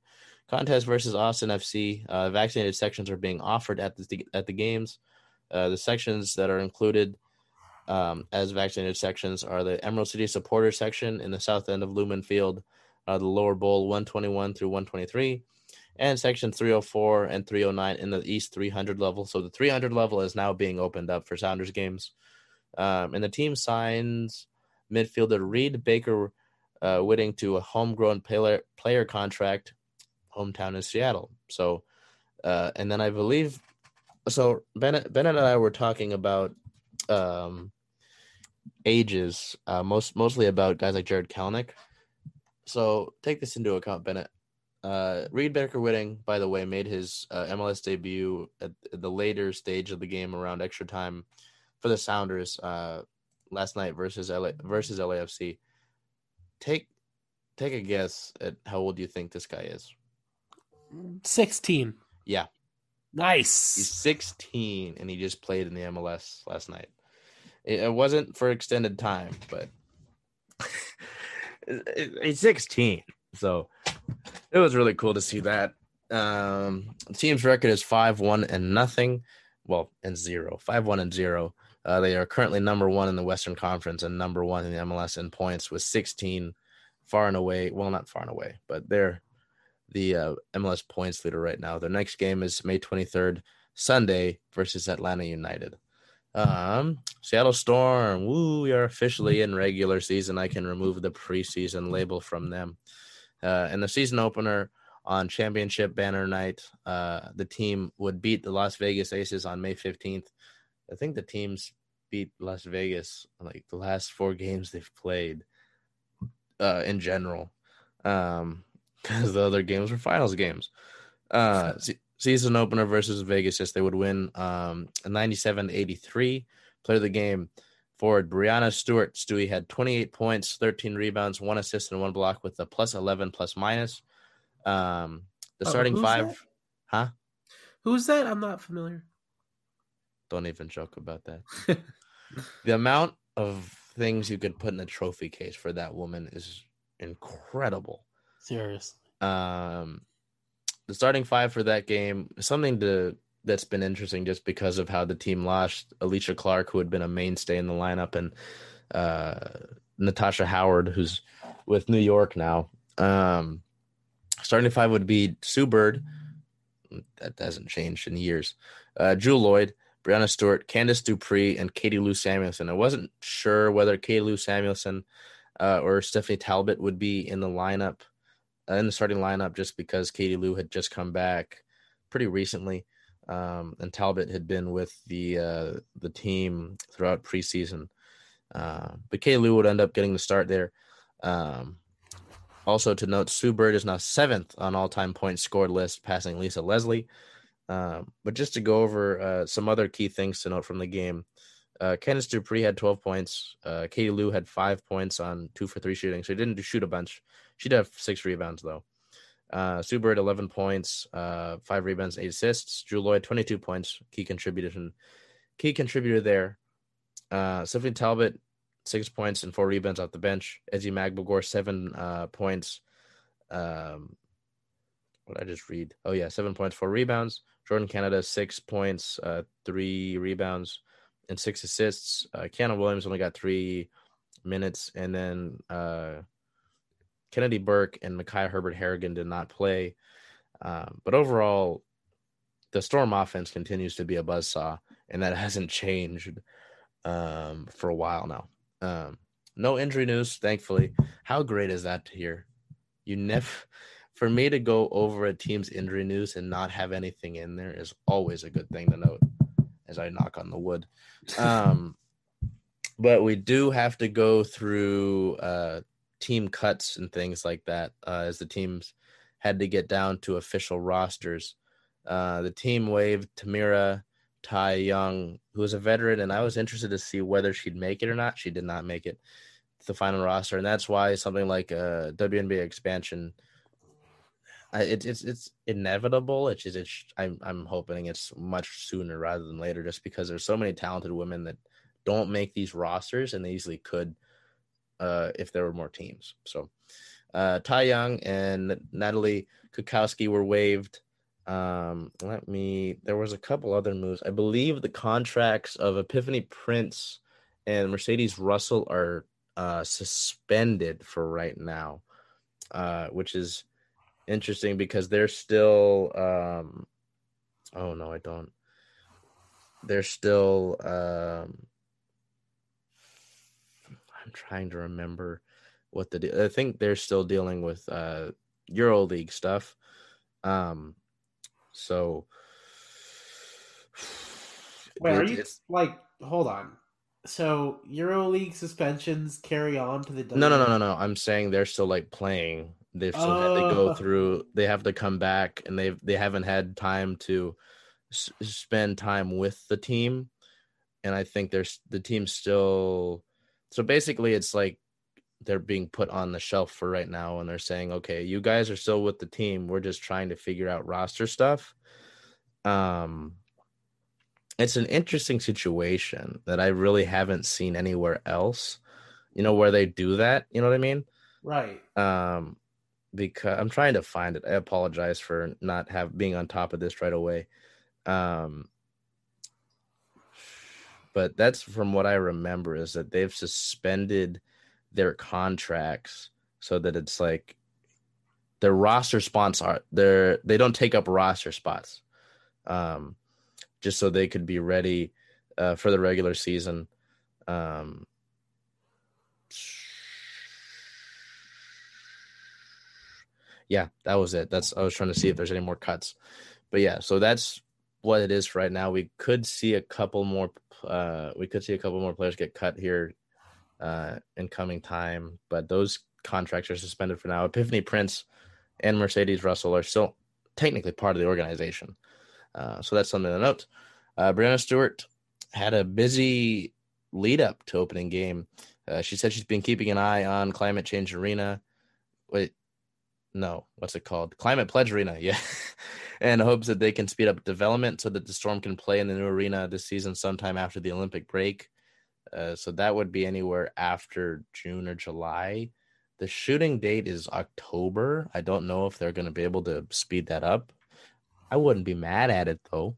contest versus Austin FC, uh, vaccinated sections are being offered at the at the games. Uh, the sections that are included um, as vaccinated sections are the Emerald City supporter section in the south end of Lumen Field, uh, the lower bowl 121 through 123, and section 304 and 309 in the East 300 level. So the 300 level is now being opened up for Sounders games. Um, and the team signs midfielder Reed Baker uh, Whiting to a homegrown player, player contract. Hometown is Seattle. So, uh, and then I believe, so Bennett, Bennett and I were talking about um, ages, uh, most mostly about guys like Jarred Kelenic. So take this into account, Bennett. Uh, Reed Baker Whiting, by the way, made his uh, MLS debut at the later stage of the game around extra time for the Sounders uh, last night versus LA versus LAFC. Take take a guess at how old you think this guy is. 16. Yeah. Nice. He's 16 and he just played in the MLS last night. It, it wasn't for extended time, but he's 16. So it was really cool to see that. Um, the team's record is five one and nothing. Well, and zero, five one and zero. Uh, they are currently number one in the Western Conference and number one in the MLS in points with 16, far and away. Well, not far and away, but they're the uh, MLS points leader right now. Their next game is May 23rd, Sunday versus Atlanta United. Um, Seattle Storm, woo, we are officially in regular season. I can remove the preseason label from them. Uh, in the season opener on championship banner night, uh, the team would beat the Las Vegas Aces on May 15th. I think the teams beat Las Vegas like the last four games they've played uh, in general. Um, because the other games were finals games. Uh, season opener versus Vegas, yes, they would win um, 97 83. Player of the game forward Breanna Stewart. Stewie had 28 points, 13 rebounds, one assist, and one block with a plus 11 plus minus. Um, the Oh, starting five, that? huh? Who's that? I'm not familiar. Don't even joke about that. the amount of things you could put in a trophy case for that woman is incredible. Seriously. um the starting five for that game something to that's been interesting just because of how the team lost alysha clark who had been a mainstay in the lineup and uh natasha howard who's with new york now um starting five would be sue bird that hasn't changed in years uh jewell loyd breanna stewart candice dupree and katie lou samuelson i wasn't sure whether katie lou samuelson uh, or stephanie talbot would be in the lineup uh, in the starting lineup just because Katie Lou had just come back pretty recently, um, and Talbot had been with the uh, the team throughout preseason. Uh, but Katie Lou would end up getting the start there. Um, also to note, Sue Bird is now seventh on all time points scored list, passing Lisa Leslie. Um, but just to go over uh, some other key things to note from the game, uh, Dupree had 12 points. Uh, Katie Lou had five points on two for three shooting, so he didn't shoot a bunch. She did have six rebounds though. Uh, Sue Bird, 11 points, uh, five rebounds, eight assists. Jewell Loyd, 22 points, key contributor, key contributor there. Uh, Stephanie Talbot, six points and four rebounds off the bench. Ezi Magbegor, seven uh, points. Um, what did I just read? Oh yeah, seven points, four rebounds. Jordan Canada, six points, uh, three rebounds, and six assists. Uh, Williams only got three minutes, and then uh, Kennedy Burke and Mikiah Herbert Harrigan did not play. Um, but overall, the Storm offense continues to be a buzzsaw, and that hasn't changed um, for a while now. Um, no injury news, thankfully. How great is that to hear? You never, for me to go over a team's injury news and not have anything in there is always a good thing to note as I knock on the wood. Um, but we do have to go through uh, team cuts and things like that uh, as the teams had to get down to official rosters. Uh, the team waived Tamera Tai Young, who is a veteran, and I was interested to see whether she'd make it or not. She did not make it to the final roster, and that's why something like a WNBA expansion, it's it's it's inevitable. It's just it's, I'm I'm hoping it's much sooner rather than later, just because there's so many talented women that don't make these rosters, and they easily could uh, if there were more teams. So uh, Tai Young and Natalie Kukowski were waived. Um, let me. There was a couple other moves. I believe the contracts of Epiphany Prince and Mercedes Russell are uh, suspended for right now, uh, which is interesting because they're still. Um, oh no, I don't. They're still. Um, I'm trying to remember what the I think they're still dealing with uh Euro League stuff. Um so Wait, are you like hold on. So Euro League suspensions carry on to the No, no, no, no, no. I'm saying they're still like playing. They've still oh. had to go through they have to come back and they've they haven't had time to s- spend time with the team. And I think there's the team still so basically it's like they're being put on the shelf for right now and they're saying okay you guys are still with the team. We're just trying to figure out roster stuff. Um it's an interesting situation that i really haven't seen anywhere else you know where they do that you know what i mean? Right. Um because i'm trying to find it. I apologize for not have being on top of this right away. Um but that's from what i remember is that they've suspended their contracts so that it's like their roster spots are they're they don't take up roster spots um just so they could be ready uh, for the regular season. Um yeah that was it that's i was trying to see if there's any more cuts but yeah so that's what it is right now we could see a couple more uh we could see a couple more players get cut here uh, in coming time. But those contracts are suspended for now. Epiphany Prince and Mercedes Russell are still technically part of the organization. Uh, so that's something to note. Uh, Breanna Stewart had a busy lead up to opening game. Uh, she said she's been keeping an eye on Climate Change Arena. Wait, no, what's it called? Climate Pledge Arena, yeah. and hopes that they can speed up development so that the Storm can play in the new arena this season sometime after the Olympic break. Uh, so that would be anywhere after June or July. The shooting date is October. I don't know if they're going to be able to speed that up. I wouldn't be mad at it though.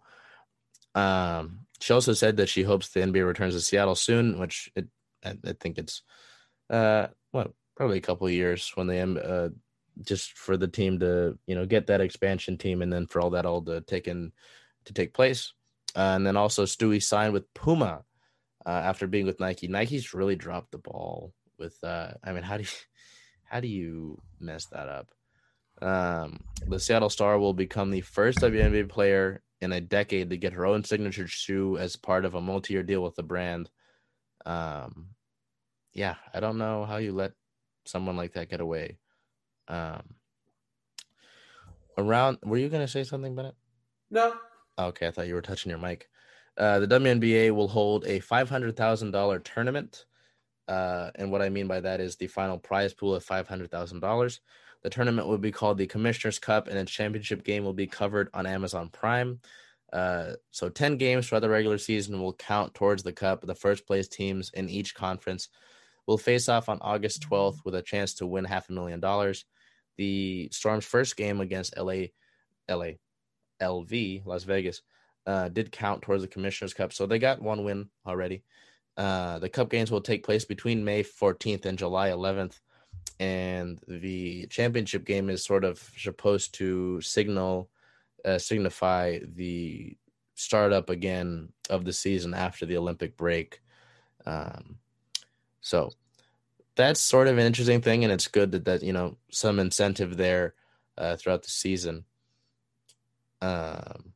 Um, she also said that she hopes the NBA returns to Seattle soon, which it, I, I think it's uh, probably a couple years when they uh, just for the team to you know get that expansion team and then for all that all to take in to take place. Uh, and then also Stewie signed with Puma uh, after being with Nike. Nike's really dropped the ball with. Uh, I mean, how do you how do you mess that up? Um, the Seattle Star will become the first WNBA player in a decade to get her own signature shoe as part of a multi-year deal with the brand. Um, yeah, I don't know how you let someone like that get away. Um, around, were you gonna say something, Bennett? No. Okay, I thought you were touching your mic. Uh, the WNBA will hold a $500,000 tournament. Uh, and what I mean by that is the final prize pool of $500,000. The tournament will be called the Commissioner's Cup, and its championship game will be covered on Amazon Prime. Uh, so 10 games throughout the regular season will count towards the cup. The first place teams in each conference will face off on August 12th with a chance to win half a million dollars. The Storm's first game against LA, LA, LV, Las Vegas, uh, did count towards the Commissioner's Cup. So they got one win already. Uh, the Cup games will take place between May 14th and July 11th. And the championship game is sort of supposed to signal, uh, signify the startup again of the season after the Olympic break. Um, so that's sort of an interesting thing, and it's good that that you know some incentive there uh, throughout the season. Um,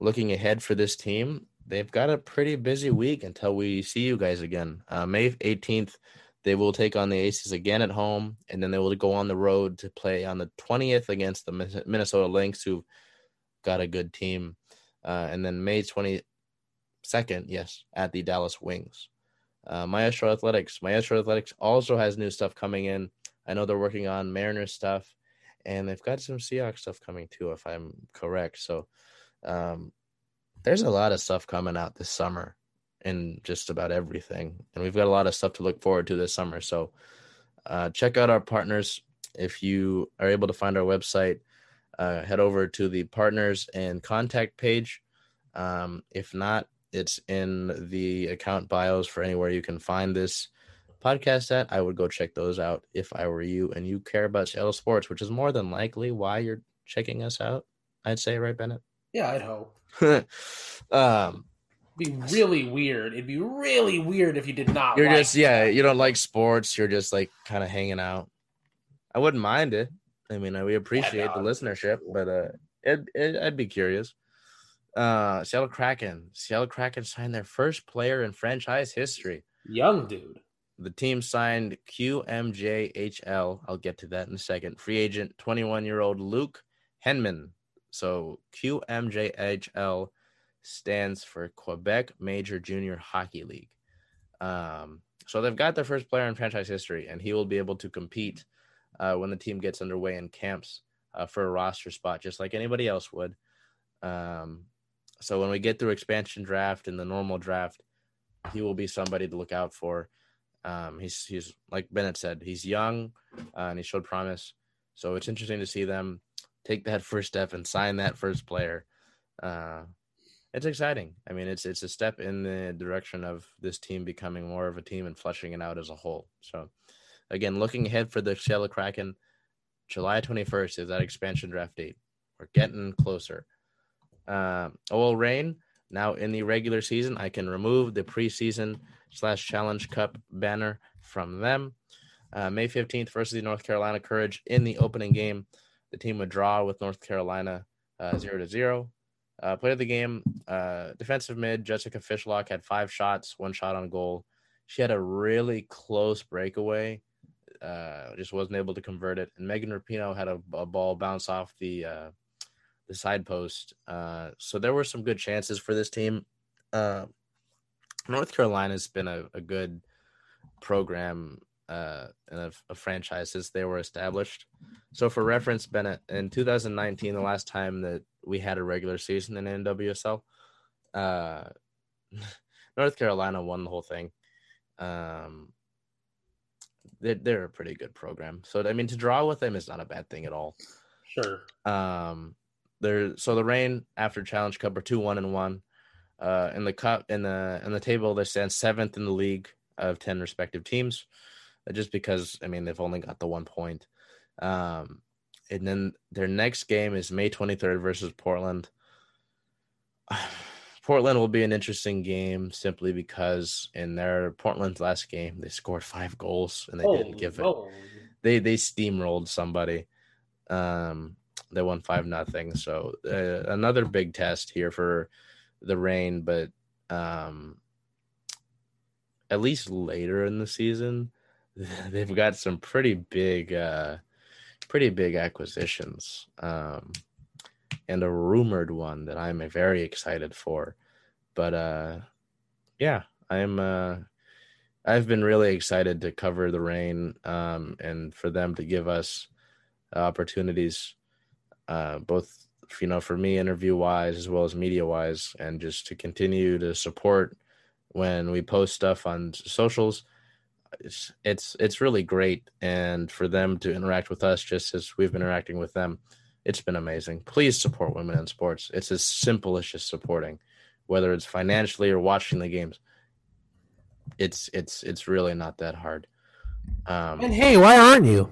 looking ahead for this team, they've got a pretty busy week until we see you guys again. Uh, May 18th, They will take on the Aces again at home, and then they will go on the road to play on the 20th against the Minnesota Lynx, who've got a good team. Uh, and then May 22nd, yes, at the Dallas Wings. Uh, Maestro Athletics. Maestro Athletics also has new stuff coming in. I know they're working on Mariners stuff, and they've got some Seahawks stuff coming too, if I'm correct. So um, there's a lot of stuff coming out this summer in just about everything. And we've got a lot of stuff to look forward to this summer. So uh, check out our partners. If you are able to find our website, uh, head over to the partners and contact page. Um, if not, it's in the account bios for anywhere you can find this podcast at. I would go check those out if I were you and you care about Seattle sports, which is more than likely why you're checking us out. I'd say, right, Bennett? Yeah, I'd hope. um, It'd be really weird. It'd be really weird if you did not. You're like just yeah, you don't like sports. You're just like kind of hanging out. I wouldn't mind it. I mean, we appreciate no, the listenership, but uh, it, it, I'd be curious. Uh, Seattle Kraken. Seattle Kraken signed their first player in franchise history. Young dude. The team signed QMJHL. I'll get to that in a second. Free agent, 21 year old Luke Henman. So QMJHL stands for Quebec Major Junior Hockey League. Um, so they've got their first player in franchise history, and he will be able to compete uh, when the team gets underway in camps uh, for a roster spot, just like anybody else would. Um, so when we get through expansion draft and the normal draft, he will be somebody to look out for. Um, he's he's like Bennett said, he's young uh, and he showed promise. So it's interesting to see them take that first step and sign that first player. Uh, it's exciting. I mean, it's it's a step in the direction of this team becoming more of a team and fleshing it out as a whole. So, again, looking ahead for the Seattle Kraken, July 21st is that expansion draft date. We're getting closer. Um, OL Reign now in the regular season. I can remove the preseason slash Challenge Cup banner from them. Uh, May 15th versus the North Carolina Courage in the opening game. The team would draw with North Carolina uh, zero to zero. Uh, player of the game, uh, defensive mid Jessica Fishlock had five shots, one shot on goal. She had a really close breakaway, uh, just wasn't able to convert it. And Megan Rapinoe had a, a ball bounce off the uh, the side post. Uh, so there were some good chances for this team. Uh, North Carolina's been a, a good program uh, and a, a, franchise since they were established. So, for reference, Bennett, in 2019, the last time that we had a regular season in NWSL, uh, North Carolina won the whole thing. Um, they're, they're a pretty good program. So, I mean, to draw with them is not a bad thing at all. Sure. Um, they're so the Reign after Challenge Cup are two one and one. Uh, in the cup in the in the table, they stand seventh in the league of ten respective teams just because I mean they've only got the one point. Um, and then their next game is May 23rd versus Portland. Portland will be an interesting game simply because in their Portland's last game they scored five goals and they oh, didn't give it. Oh. They they steamrolled somebody. Um, they won five nothing. So uh, another big test here for the Reign, but um, at least later in the season, they've got some pretty big uh pretty big acquisitions um and a rumored one that i'm very excited for but uh yeah i'm uh i've been really excited to cover the Reign um and for them to give us opportunities uh both you know for me interview wise as well as media wise and just to continue to support when we post stuff on socials it's it's it's really great. And for them to interact with us just as we've been interacting with them it's been amazing. Please support women in sports. It's as simple as just supporting whether it's financially or watching the games. It's it's it's really not that hard. Um and hey why aren't you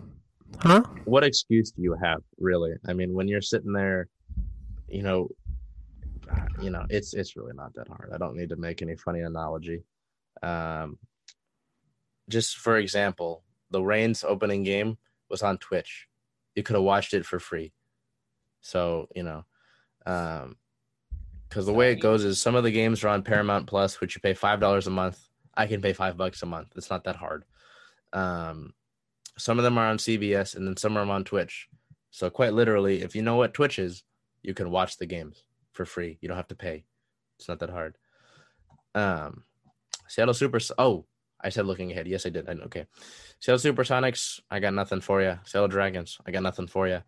huh what excuse do you have really i mean when you're sitting there you know you know it's it's really not that hard i don't need to make any funny analogy um just for example, the Reign's opening game was on Twitch. You could have watched it for free. So, you know, um, because the way it goes is some of the games are on Paramount Plus, which you pay five dollars a month. I can pay five bucks a month. It's not that hard. Um, some of them are on CBS, and then some are on Twitch. So quite literally, if you know what Twitch is, you can watch the games for free. You don't have to pay. It's not that hard. Um, Seattle Super. Oh, I said looking ahead. Yes, I did. I okay. Seattle Supersonics. I got nothing for you. Seattle Dragons. I got nothing for you.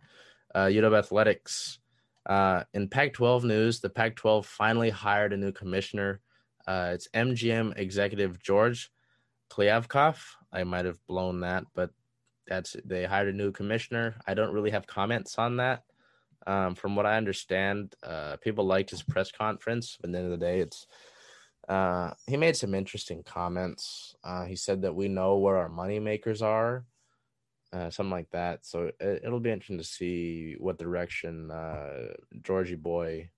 Uh, UW Athletics. Uh, in Pac-12 news, the Pac-12 finally hired a new commissioner. Uh, it's MGM executive George Kliavkoff. I might have blown that, but that's they hired a new commissioner. I don't really have comments on that. Um, from what I understand, uh, people liked his press conference. But at the end of the day, it's uh, he made some interesting comments. Uh, he said that we know where our money makers are, uh, something like that. So it, will be interesting to see what direction uh, Georgie Boy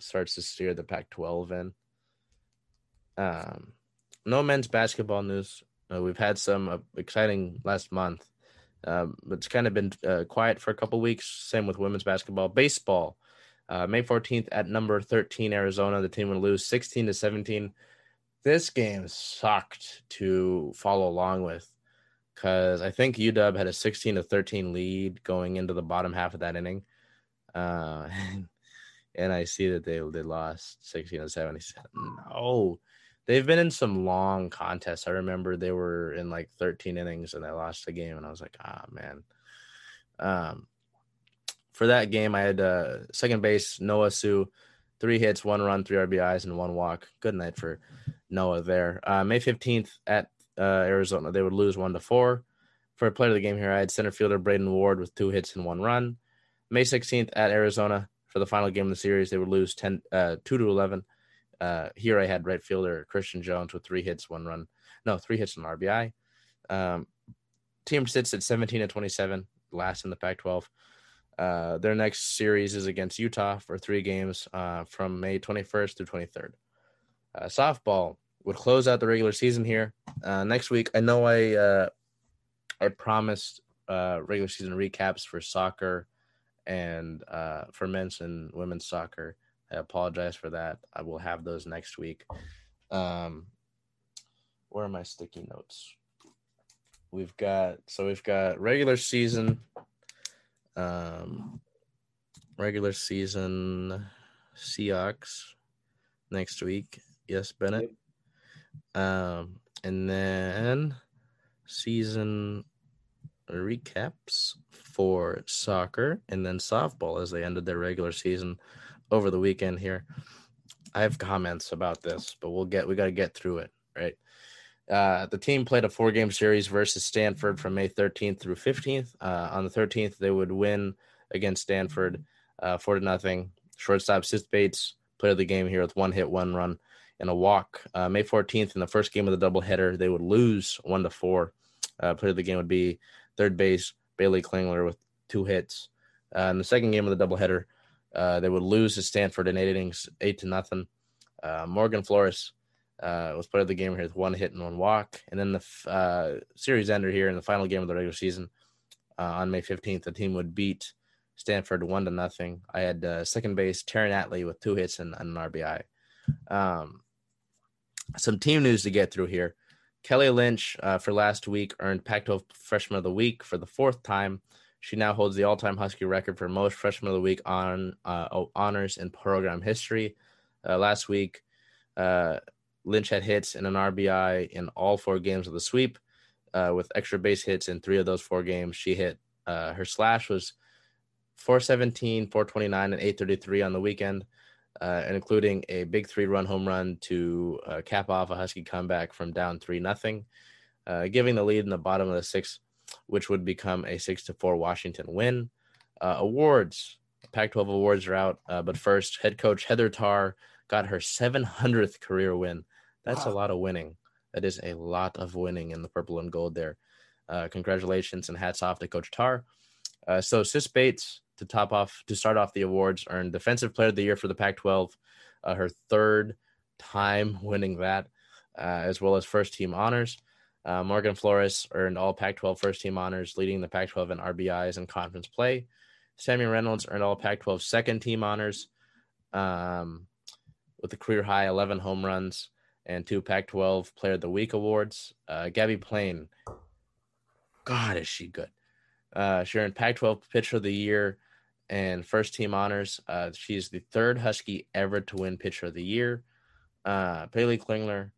starts to steer the Pac-12 in. Um, no men's basketball news. Uh, we've had some uh, exciting last month. Um, it's kind of been uh, quiet for a couple weeks. Same with women's basketball. Baseball, uh, May 14th at number 13, Arizona. The team would lose 16 to 17. This game sucked to follow along with because I think UW had a 16 to 13 lead going into the bottom half of that inning. Uh, and I see that they, they lost 16 to 77. No, they've been in some long contests. I remember they were in like 13 innings and they lost the game, and I was like, ah, man. Um, for that game, I had uh, second base Noah Hsu, three hits, one run, three RBIs, and one walk. Good night for Noah there. Uh, May 15th at uh, Arizona, they would lose one to four. For a player of the game here, I had center fielder Braden Ward with two hits and one run. May 16th at Arizona for the final game of the series, they would lose 10, uh, 2 to 11. Uh, here I had right fielder Christian Jones with three hits, one run. No, three hits and RBI. Um, team sits at 17 and 27, last in the Pac 12. Uh, their next series is against Utah for three games uh, from May 21st through 23rd. Uh, softball would close out the regular season here uh, next week. I know I uh, I promised uh, regular season recaps for soccer and for men's and women's soccer. I apologize for that. I will have those next week. Um, where are my sticky notes? We've got so we've got regular season, um, regular season Seahawks next week. Yes, Bennett. Um, and then season recaps for soccer and then softball as they ended their regular season over the weekend here. I have comments about this, but we'll get we got to get through it, right? Uh, the team played a four game series versus Stanford from May 13th through 15th. Uh, on the 13th, they would win against Stanford uh, four to nothing. Shortstop Sis Bates played the game here with one hit, one run, and a walk. Uh, May 14th, in the first game of the doubleheader, they would lose one to four. Uh, player of the game would be third base Bailey Klingler with two hits. Uh, in the second game of the doubleheader, uh, they would lose to Stanford in eight innings, eight to nothing. Uh, Morganne Flores uh, was part of the game here with one hit and one walk. And then the uh, series ender here in the final game of the regular season uh, on May 15th, the team would beat Stanford one to nothing. I had second base Taryn Atlee with two hits and, and an RBI. Um, some team news to get through here. Kelley Lynch for last week earned Pac-12 Freshman of the Week for the fourth time she now holds the all-time Husky record for most Freshman of the Week on uh, honors in program history. Uh, last week, uh, Lynch had hits and an RBI in all four games of the sweep, uh, with extra base hits in three of those four games. She hit uh, her slash was 417, 429, and 833 on the weekend, uh, and including a big three-run home run to cap off a Husky comeback from down three nothing, giving the lead in the bottom of the sixth which would become a six to four Washington win. Uh, awards, Pac-12 awards are out, uh, but first, head coach Heather Tarr got her 700th career win. That's wow. a lot of winning. That is a lot of winning in the purple and gold there. Uh, congratulations and hats off to Coach Tarr. Uh, so Sis Bates to top off to start off the awards earned Defensive Player of the Year for the Pac-12, uh, her third time winning that, uh, as well as first team honors. Uh, Morganne Flores earned all Pac 12 first team honors, leading the Pac 12 in RBIs and conference play. Sammy Reynolds earned all Pac 12 second team honors um, with a career high 11 home runs and two Pac 12 Player of the Week awards. Uh, Gabbie Plain God, is she good? Uh, she earned Pac-12 Pitcher of the Year and first team honors. Uh, is the third Husky ever to win Pitcher of the Year. Uh, Bailey Klingler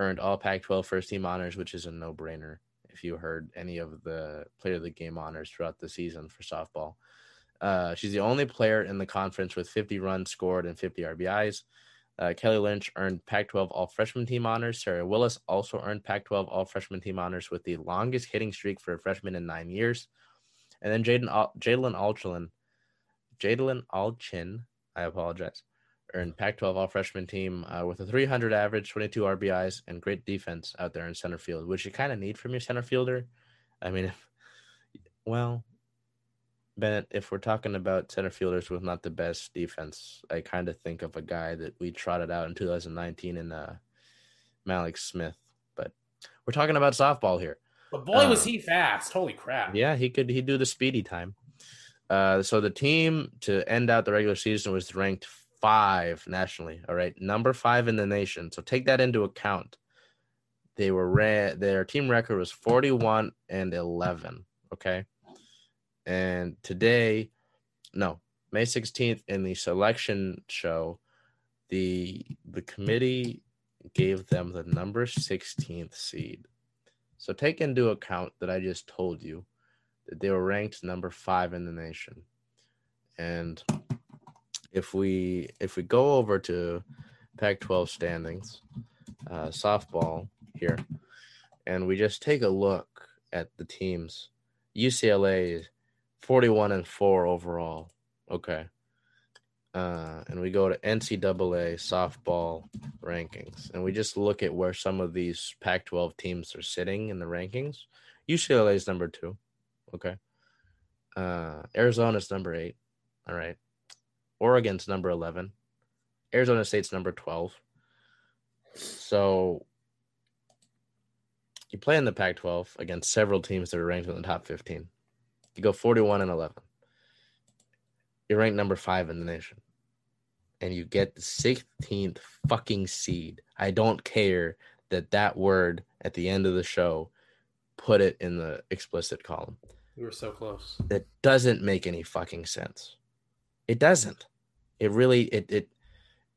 earned all Pac-12 first team honors, which is a no-brainer if you heard any of the player of the game honors throughout the season for softball. Uh, she's the only player in the conference with 50 runs scored and 50 RBIs. Uh, Kelley Lynch earned Pac 12 All Freshman Team honors. Sarah Willis also earned Pac 12 All Freshman Team honors with the longest hitting streak for a freshman in nine years. And then Jaden Jalen Allchin, Jadelyn Allchin, I apologize, earned Pac 12 All Freshman Team uh, with a 300 average, 22 RBIs, and great defense out there in center field, which you kind of need from your center fielder. I mean, if, well, Bennett, if we're talking about center fielders with not the best defense, I kind of think of a guy that we trotted out in 2019 in uh, Mallex Smith. But we're talking about softball here. But boy, was he fast! Holy crap! Yeah, he could he do the speedy time. Uh, so the team to end out the regular season was ranked five nationally. All right, number five in the nation. So take that into account. They were ran. Their team record was 41 and 11. Okay. And today, no, May 16th in the selection show, the the committee gave them the number 16th seed. So take into account that I just told you that they were ranked number 5 in the nation. And if we if we go over to Pac-12 standings, uh, softball here, and we just take a look at the teams, UCLA 41 and 4 overall. Okay. Uh, and we go to NCAA softball rankings, and we just look at where some of these Pac-12 teams are sitting in the rankings. UCLA is number two. Okay. Uh, Arizona's number eight. All right. Oregon's number 11. Arizona State's number 12. So you play in the Pac 12 against several teams that are ranked in the top 15. You go 41 and 11. You're ranked number five in the nation. And you get the 16th fucking seed. I don't care that that word at the end of the show put it in the explicit column. We were so close. That doesn't make any fucking sense. It doesn't. It really it it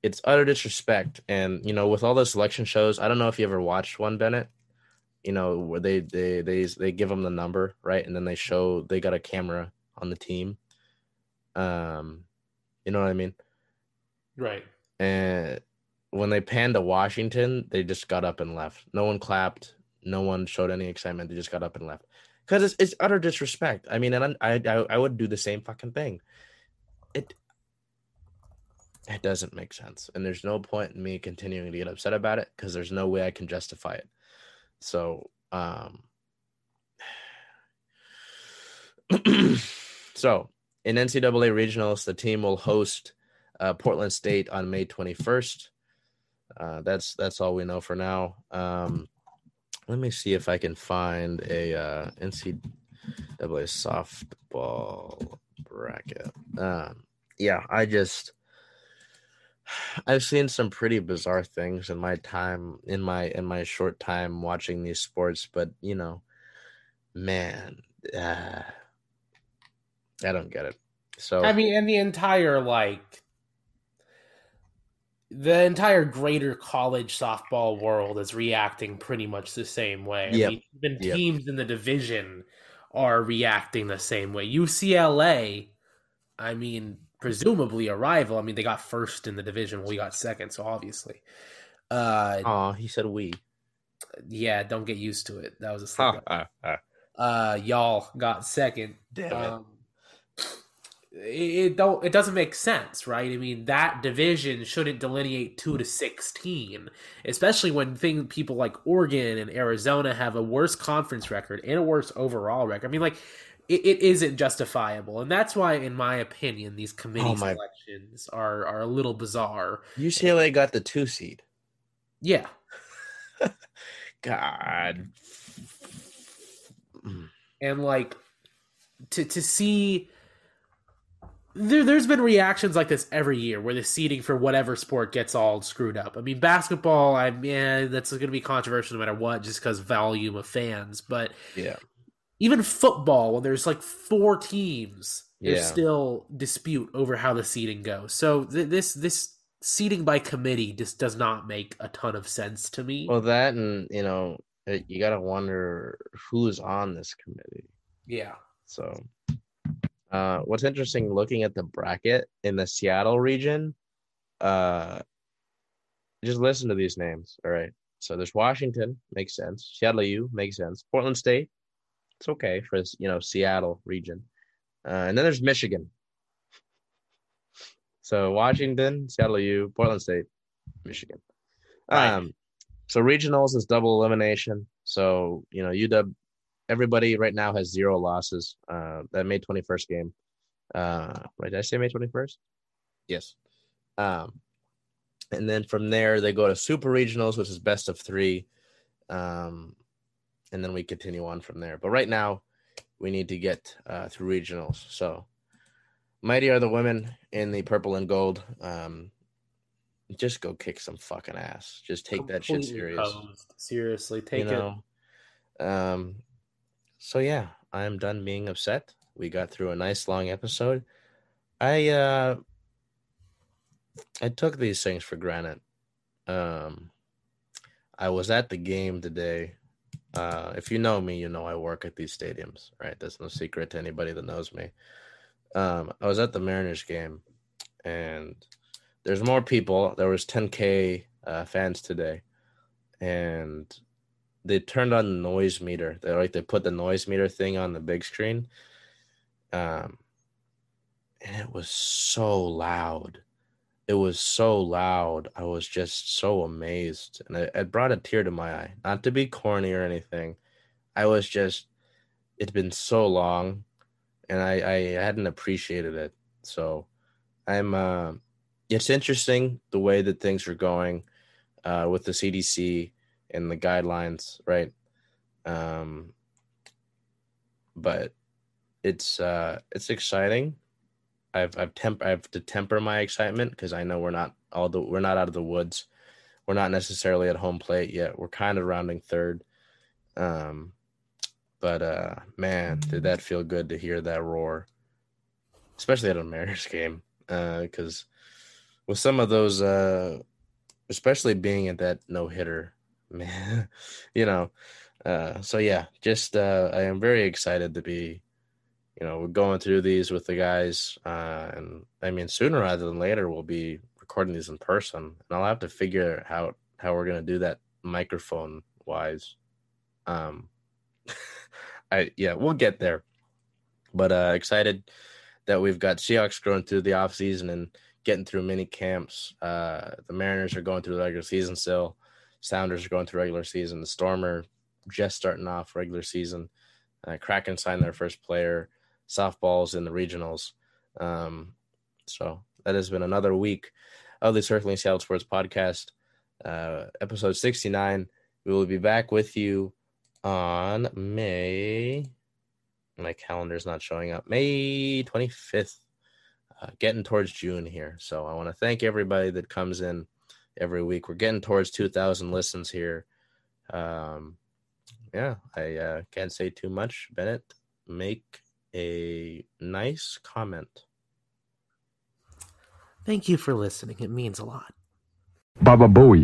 it's utter disrespect. And you know, with all those selection shows, I don't know if you ever watched one, Bennett you know where they they they they give them the number right? And then they show they got a camera on the team. Um you know what i mean? Right. And when they panned to washington they just got up and left. No one clapped. No one showed any excitement. They just got up and left. Because it's, it's utter disrespect. I mean and I, I i would do the same fucking thing it it doesn't make sense and there's no point in me continuing to get upset about it because there's no way i can justify it so, um, so in NCAA regionals, the team will host uh, Portland State on May 21st. Uh, that's that's all we know for now. Um, let me see if I can find a uh, NCAA softball bracket. Um, yeah, I just I've seen some pretty bizarre things in my time in my in my short time watching these sports, but you know, man, uh, I don't get it. So I mean, and the entire like the entire greater college softball world is reacting pretty much the same way. Yep. I mean, even Yep. teams in the division are reacting the same way. UCLA, I mean, presumably a rival. I mean, they got first in the division. We got second, so obviously. Uh, oh, he said we. yeah, don't get used to it. That was a slip Ha, up. ha, ha. uh y'all got second Damn it. um, it, don't it doesn't make sense right? I mean that division shouldn't delineate 2 to 16 especially when thing people like oregon and arizona have a worse conference record and a worse overall record. I mean like it, it isn't justifiable. And that's why in my opinion these committee Oh my- selections are are a little bizarre. UCLA got the two seed. yeah. God. And like to to see there, there's been reactions like this every year where the seating for whatever sport gets all screwed up. I mean, basketball, I mean, that's going to be controversial no matter what, just because volume of fans. But Yeah. even football when there's like four teams, there's Yeah. still dispute over how the seating goes. So th- this this seating by committee just does not make a ton of sense to me. Well, that and you know, you gotta wonder who's on this committee. yeah. So, uh, what's interesting looking at the bracket in the Seattle region, uh, just listen to these names. All right. So there's Washington, makes sense. Seattle U makes sense. Portland State, it's okay for this, you know Seattle region, uh, and then there's Michigan. So Washington, Seattle U, Portland State, Michigan. Right. Um, so regionals is double elimination. So you know UW everybody right now has zero losses. Uh, that May 21st game. Uh, right, did I say May 21st? Yes. Um, and then from there, they go to super regionals, which is best of three. Um, and then we continue on from there. But right now, we need to get uh, through regionals. So, mighty are the women in the purple and gold. Um, just go kick some fucking ass. Just take that shit Completely serious posed. Seriously, take you know um so yeah i'm done being upset. We got through a nice long episode. I uh i took these things for granted. Um i was at the game today. Uh if you know me you know i work at these stadiums right? That's no secret to anybody that knows me. Um i was at the mariners game and there's more people. There was 10k uh, fans today and they turned on the noise meter. They like they put the noise meter thing on the big screen. Um and it was so loud. It was so loud. I was just so amazed. And it, it brought a tear to my eye. Not to be corny or anything. I was just it's been so long and I, I hadn't appreciated it. So I'm uh it's interesting the way that things are going uh with the CDC and the guidelines, right? Um, but it's uh, it's exciting. I've I've temp I have to temper my excitement because I know we're not all the we're not out of the woods. We're not necessarily at home plate yet. We're kind of rounding third. Um, but uh, man, did that feel good to hear that roar, especially at a Mariners game. Because with some of those, uh, especially being at that no hitter, man you know uh so yeah just uh i am very excited to be you know going through these with the guys uh and i mean sooner rather than later we'll be recording these in person and i'll have to figure out how we're going to do that microphone wise um i yeah we'll get there but uh excited that we've got seahawks growing through the off season and getting through mini camps uh the mariners are going through the regular season still Sounders are going through regular season. The Stormer just starting off regular season. Uh, Kraken signed their first player. Softballs in the regionals. Um, so that has been another week of the Circling Seattle Sports Podcast, uh, episode 69. We will be back with you on May. My calendar's not showing up. May 25th. Uh, getting towards June here. So I want to thank everybody that comes in every week. We're getting towards 2,000 listens here. Um, yeah, I uh, can't say too much. Bennett, make a nice comment. Thank you for listening. It means a lot. Baba Booey.